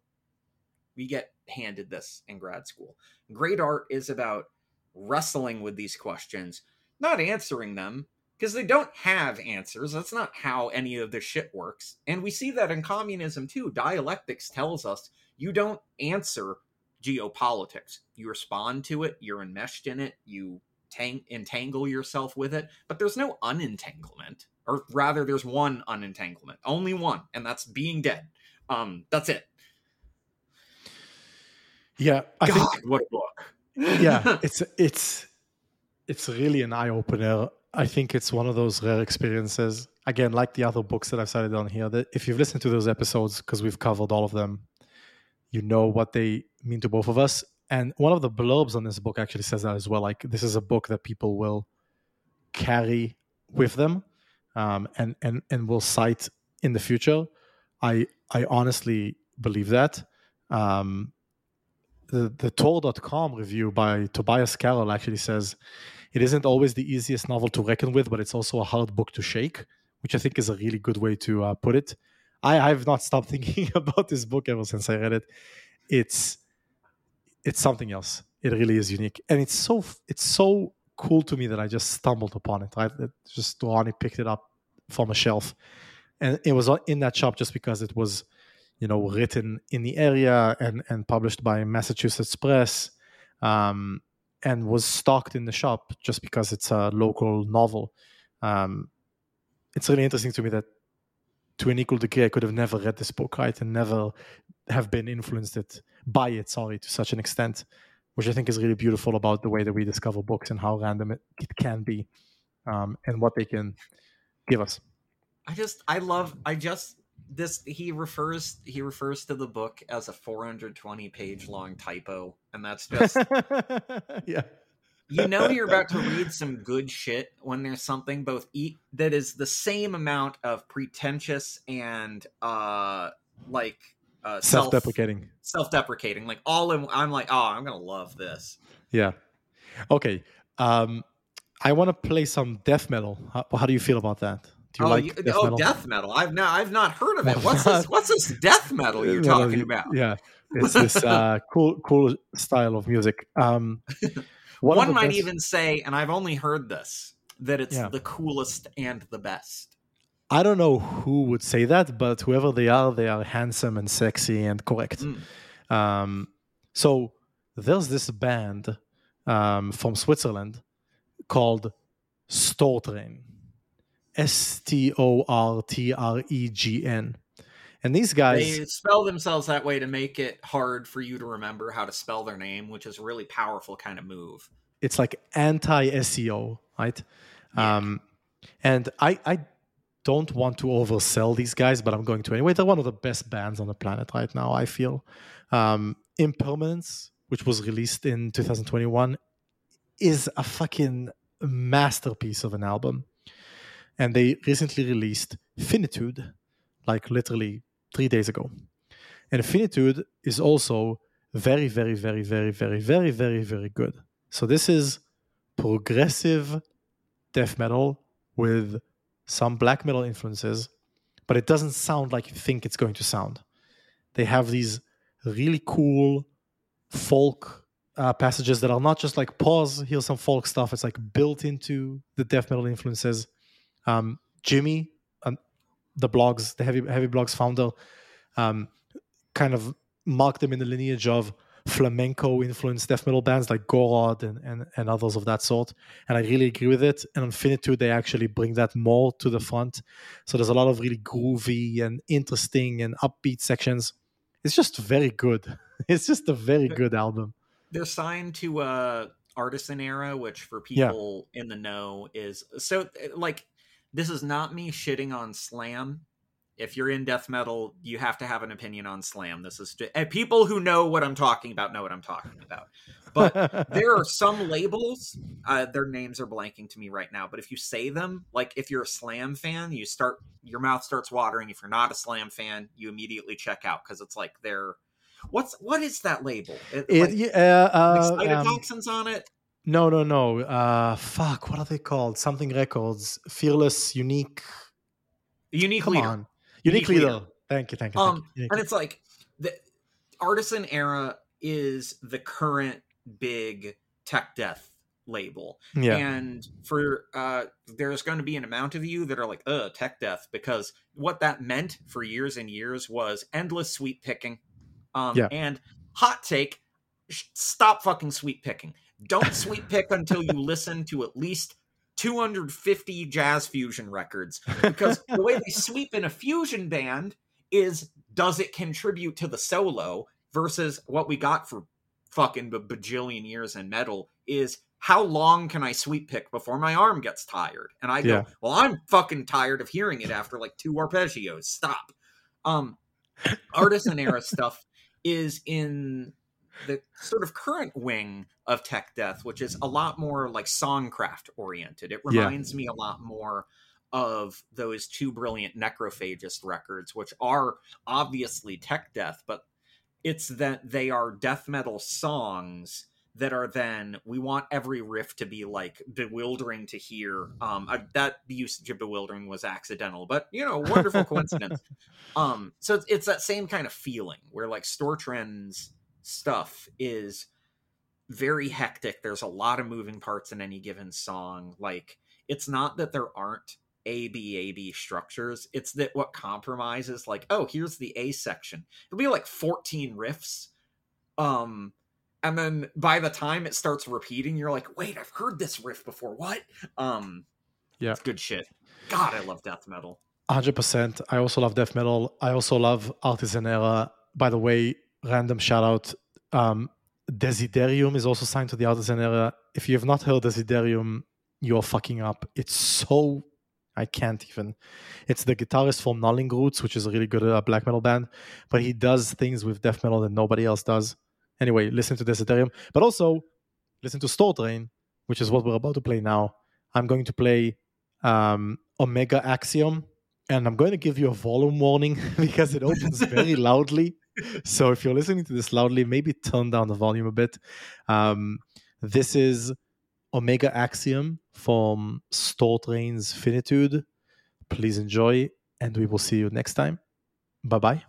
we get handed this in grad school. Great art is about wrestling with these questions, not answering them because they don't have answers. That's not how any of this shit works. And we see that in communism too. Dialectics tells us you don't answer geopolitics. You respond to it, you're enmeshed in it, you tang- entangle yourself with it, but there's no unentanglement. Or rather, there's one unentanglement, only one, and that's being dead. Um, that's it. Yeah, I God, think what a book! yeah, it's it's it's really an eye opener. I think it's one of those rare experiences. Again, like the other books that I've cited on here, that if you've listened to those episodes, because we've covered all of them, you know what they mean to both of us. And one of the blurbs on this book actually says that as well. Like this is a book that people will carry with them, um, and and and will cite in the future. I I honestly believe that. Um, the the Tor.com review by Tobias Carroll actually says it isn't always the easiest novel to reckon with, but it's also a hard book to shake, which I think is a really good way to uh, put it. I have not stopped thinking about this book ever since I read it. It's it's something else. It really is unique, and it's so it's so cool to me that I just stumbled upon it. I just Ronnie picked it up from a shelf, and it was in that shop just because it was, you know, written in the area and and published by Massachusetts Press, um, and was stocked in the shop just because it's a local novel. Um, it's really interesting to me that to an equal degree, I could have never read this book, right, and never have been influenced it by it. Sorry, to such an extent, which I think is really beautiful about the way that we discover books and how random it, it can be, um, and what they can give us. I just, I love, I just this he refers he refers to the book as a 420 page long typo and that's just yeah you know you're about to read some good shit when there's something both eat that is the same amount of pretentious and uh like uh self-deprecating self-deprecating like all in i'm like oh i'm gonna love this yeah okay um i want to play some death metal how, how do you feel about that do you oh, like you, death oh, metal? death metal. I've not I've not heard of it. What's this? What's this death metal you're talking about? Yeah, it's this uh, cool cool style of music. Um, one, one might best... even say, and I've only heard this, that it's yeah. the coolest and the best. I don't know who would say that, but whoever they are, they are handsome and sexy and correct. Mm. Um, so there's this band um, from Switzerland called Stortregn S T O R T R E G N. And these guys they spell themselves that way to make it hard for you to remember how to spell their name, which is a really powerful kind of move. It's like anti SEO, right? Yeah. Um, and I I don't want to oversell these guys, but I'm going to anyway. They're one of the best bands on the planet right now. I feel um, Impermanence, which was released in 2021, is a fucking masterpiece of an album and they recently released Finitude, like literally three days ago. And Finitude is also very, very, very, very, very, very, very, very good. So this is progressive death metal with some black metal influences, but it doesn't sound like you think it's going to sound. They have these really cool folk uh, passages that are not just like pause, here's some folk stuff. It's like built into the death metal influences. Um, Jimmy, the blogs, the heavy heavy blogs founder, um, kind of marked them in the lineage of flamenco influenced death metal bands like Gorod and, and, and others of that sort. And I really agree with it. And on Finitude, they actually bring that more to the front. So there's a lot of really groovy and interesting and upbeat sections. It's just very good. It's just a very good album. They're signed to uh Artisan Era, which for people yeah. in the know is so like this is not me shitting on slam. If you're in death metal you have to have an opinion on slam. This is just, people who know what i'm talking about know what i'm talking about. But there are some labels uh, their names are blanking to me right now but if you say them like if you're a slam fan you start your mouth starts watering. If you're not a slam fan you immediately check out because it's like they're what's what is that label? It, like, uh, uh, like um, on it no, no, no. Uh, fuck. What are they called? Something records. Fearless, unique. Unique Come leader. On. Unique, unique leader. leader. Thank you. Thank you. Um, thank you. and it's like the artisan era is the current big tech death label. Yeah. And for uh there's going to be an amount of you that are like, "Uh, tech death," because what that meant for years and years was endless sweep picking. Um yeah. and hot take, stop fucking sweep picking. Don't sweep pick until you listen to at least 250 jazz fusion records because the way they sweep in a fusion band is does it contribute to the solo versus what we got for fucking b- bajillion years in metal is how long can I sweep pick before my arm gets tired? And I go, Yeah. well, I'm fucking tired of hearing it after like two arpeggios. Stop. Um, artisan era stuff is in the sort of current wing of tech death, which is a lot more like songcraft oriented. It Yeah. reminds me a lot more of those two brilliant necrophagist records, which are obviously tech death, but it's that they are death metal songs that are then we want every riff to be like bewildering to hear um I, that usage of bewildering was accidental but you know wonderful coincidence um so it's, it's that same kind of feeling where like Stortregn's stuff is very hectic there's a lot of moving parts in any given song like it's not that there aren't a b a b structures it's that what compromises like oh here's the a section it'll be like 14 riffs um and then by the time it starts repeating you're like wait i've heard this riff before what um Yeah. it's good shit god i love death metal 100%. I also love death metal. I also love Artisan Era. By the way, random shout out. Um, Desiderium is also signed to the Artisan Era. If you have not heard Desiderium, you're fucking up. It's so. I can't even. It's the guitarist from Gnawing Roots, which is a really good uh, black metal band, but he does things with death metal that nobody else does. Anyway, listen to Desiderium, but also listen to Stortregn, which is what we're about to play now. I'm going to play um, Omega Axiom, and I'm going to give you a volume warning because it opens very loudly. So if you're listening to this loudly, maybe turn down the volume a bit. Um, this is Omega Axiom from Stortregn's Finitude. Please enjoy, and we will see you next time. Bye bye.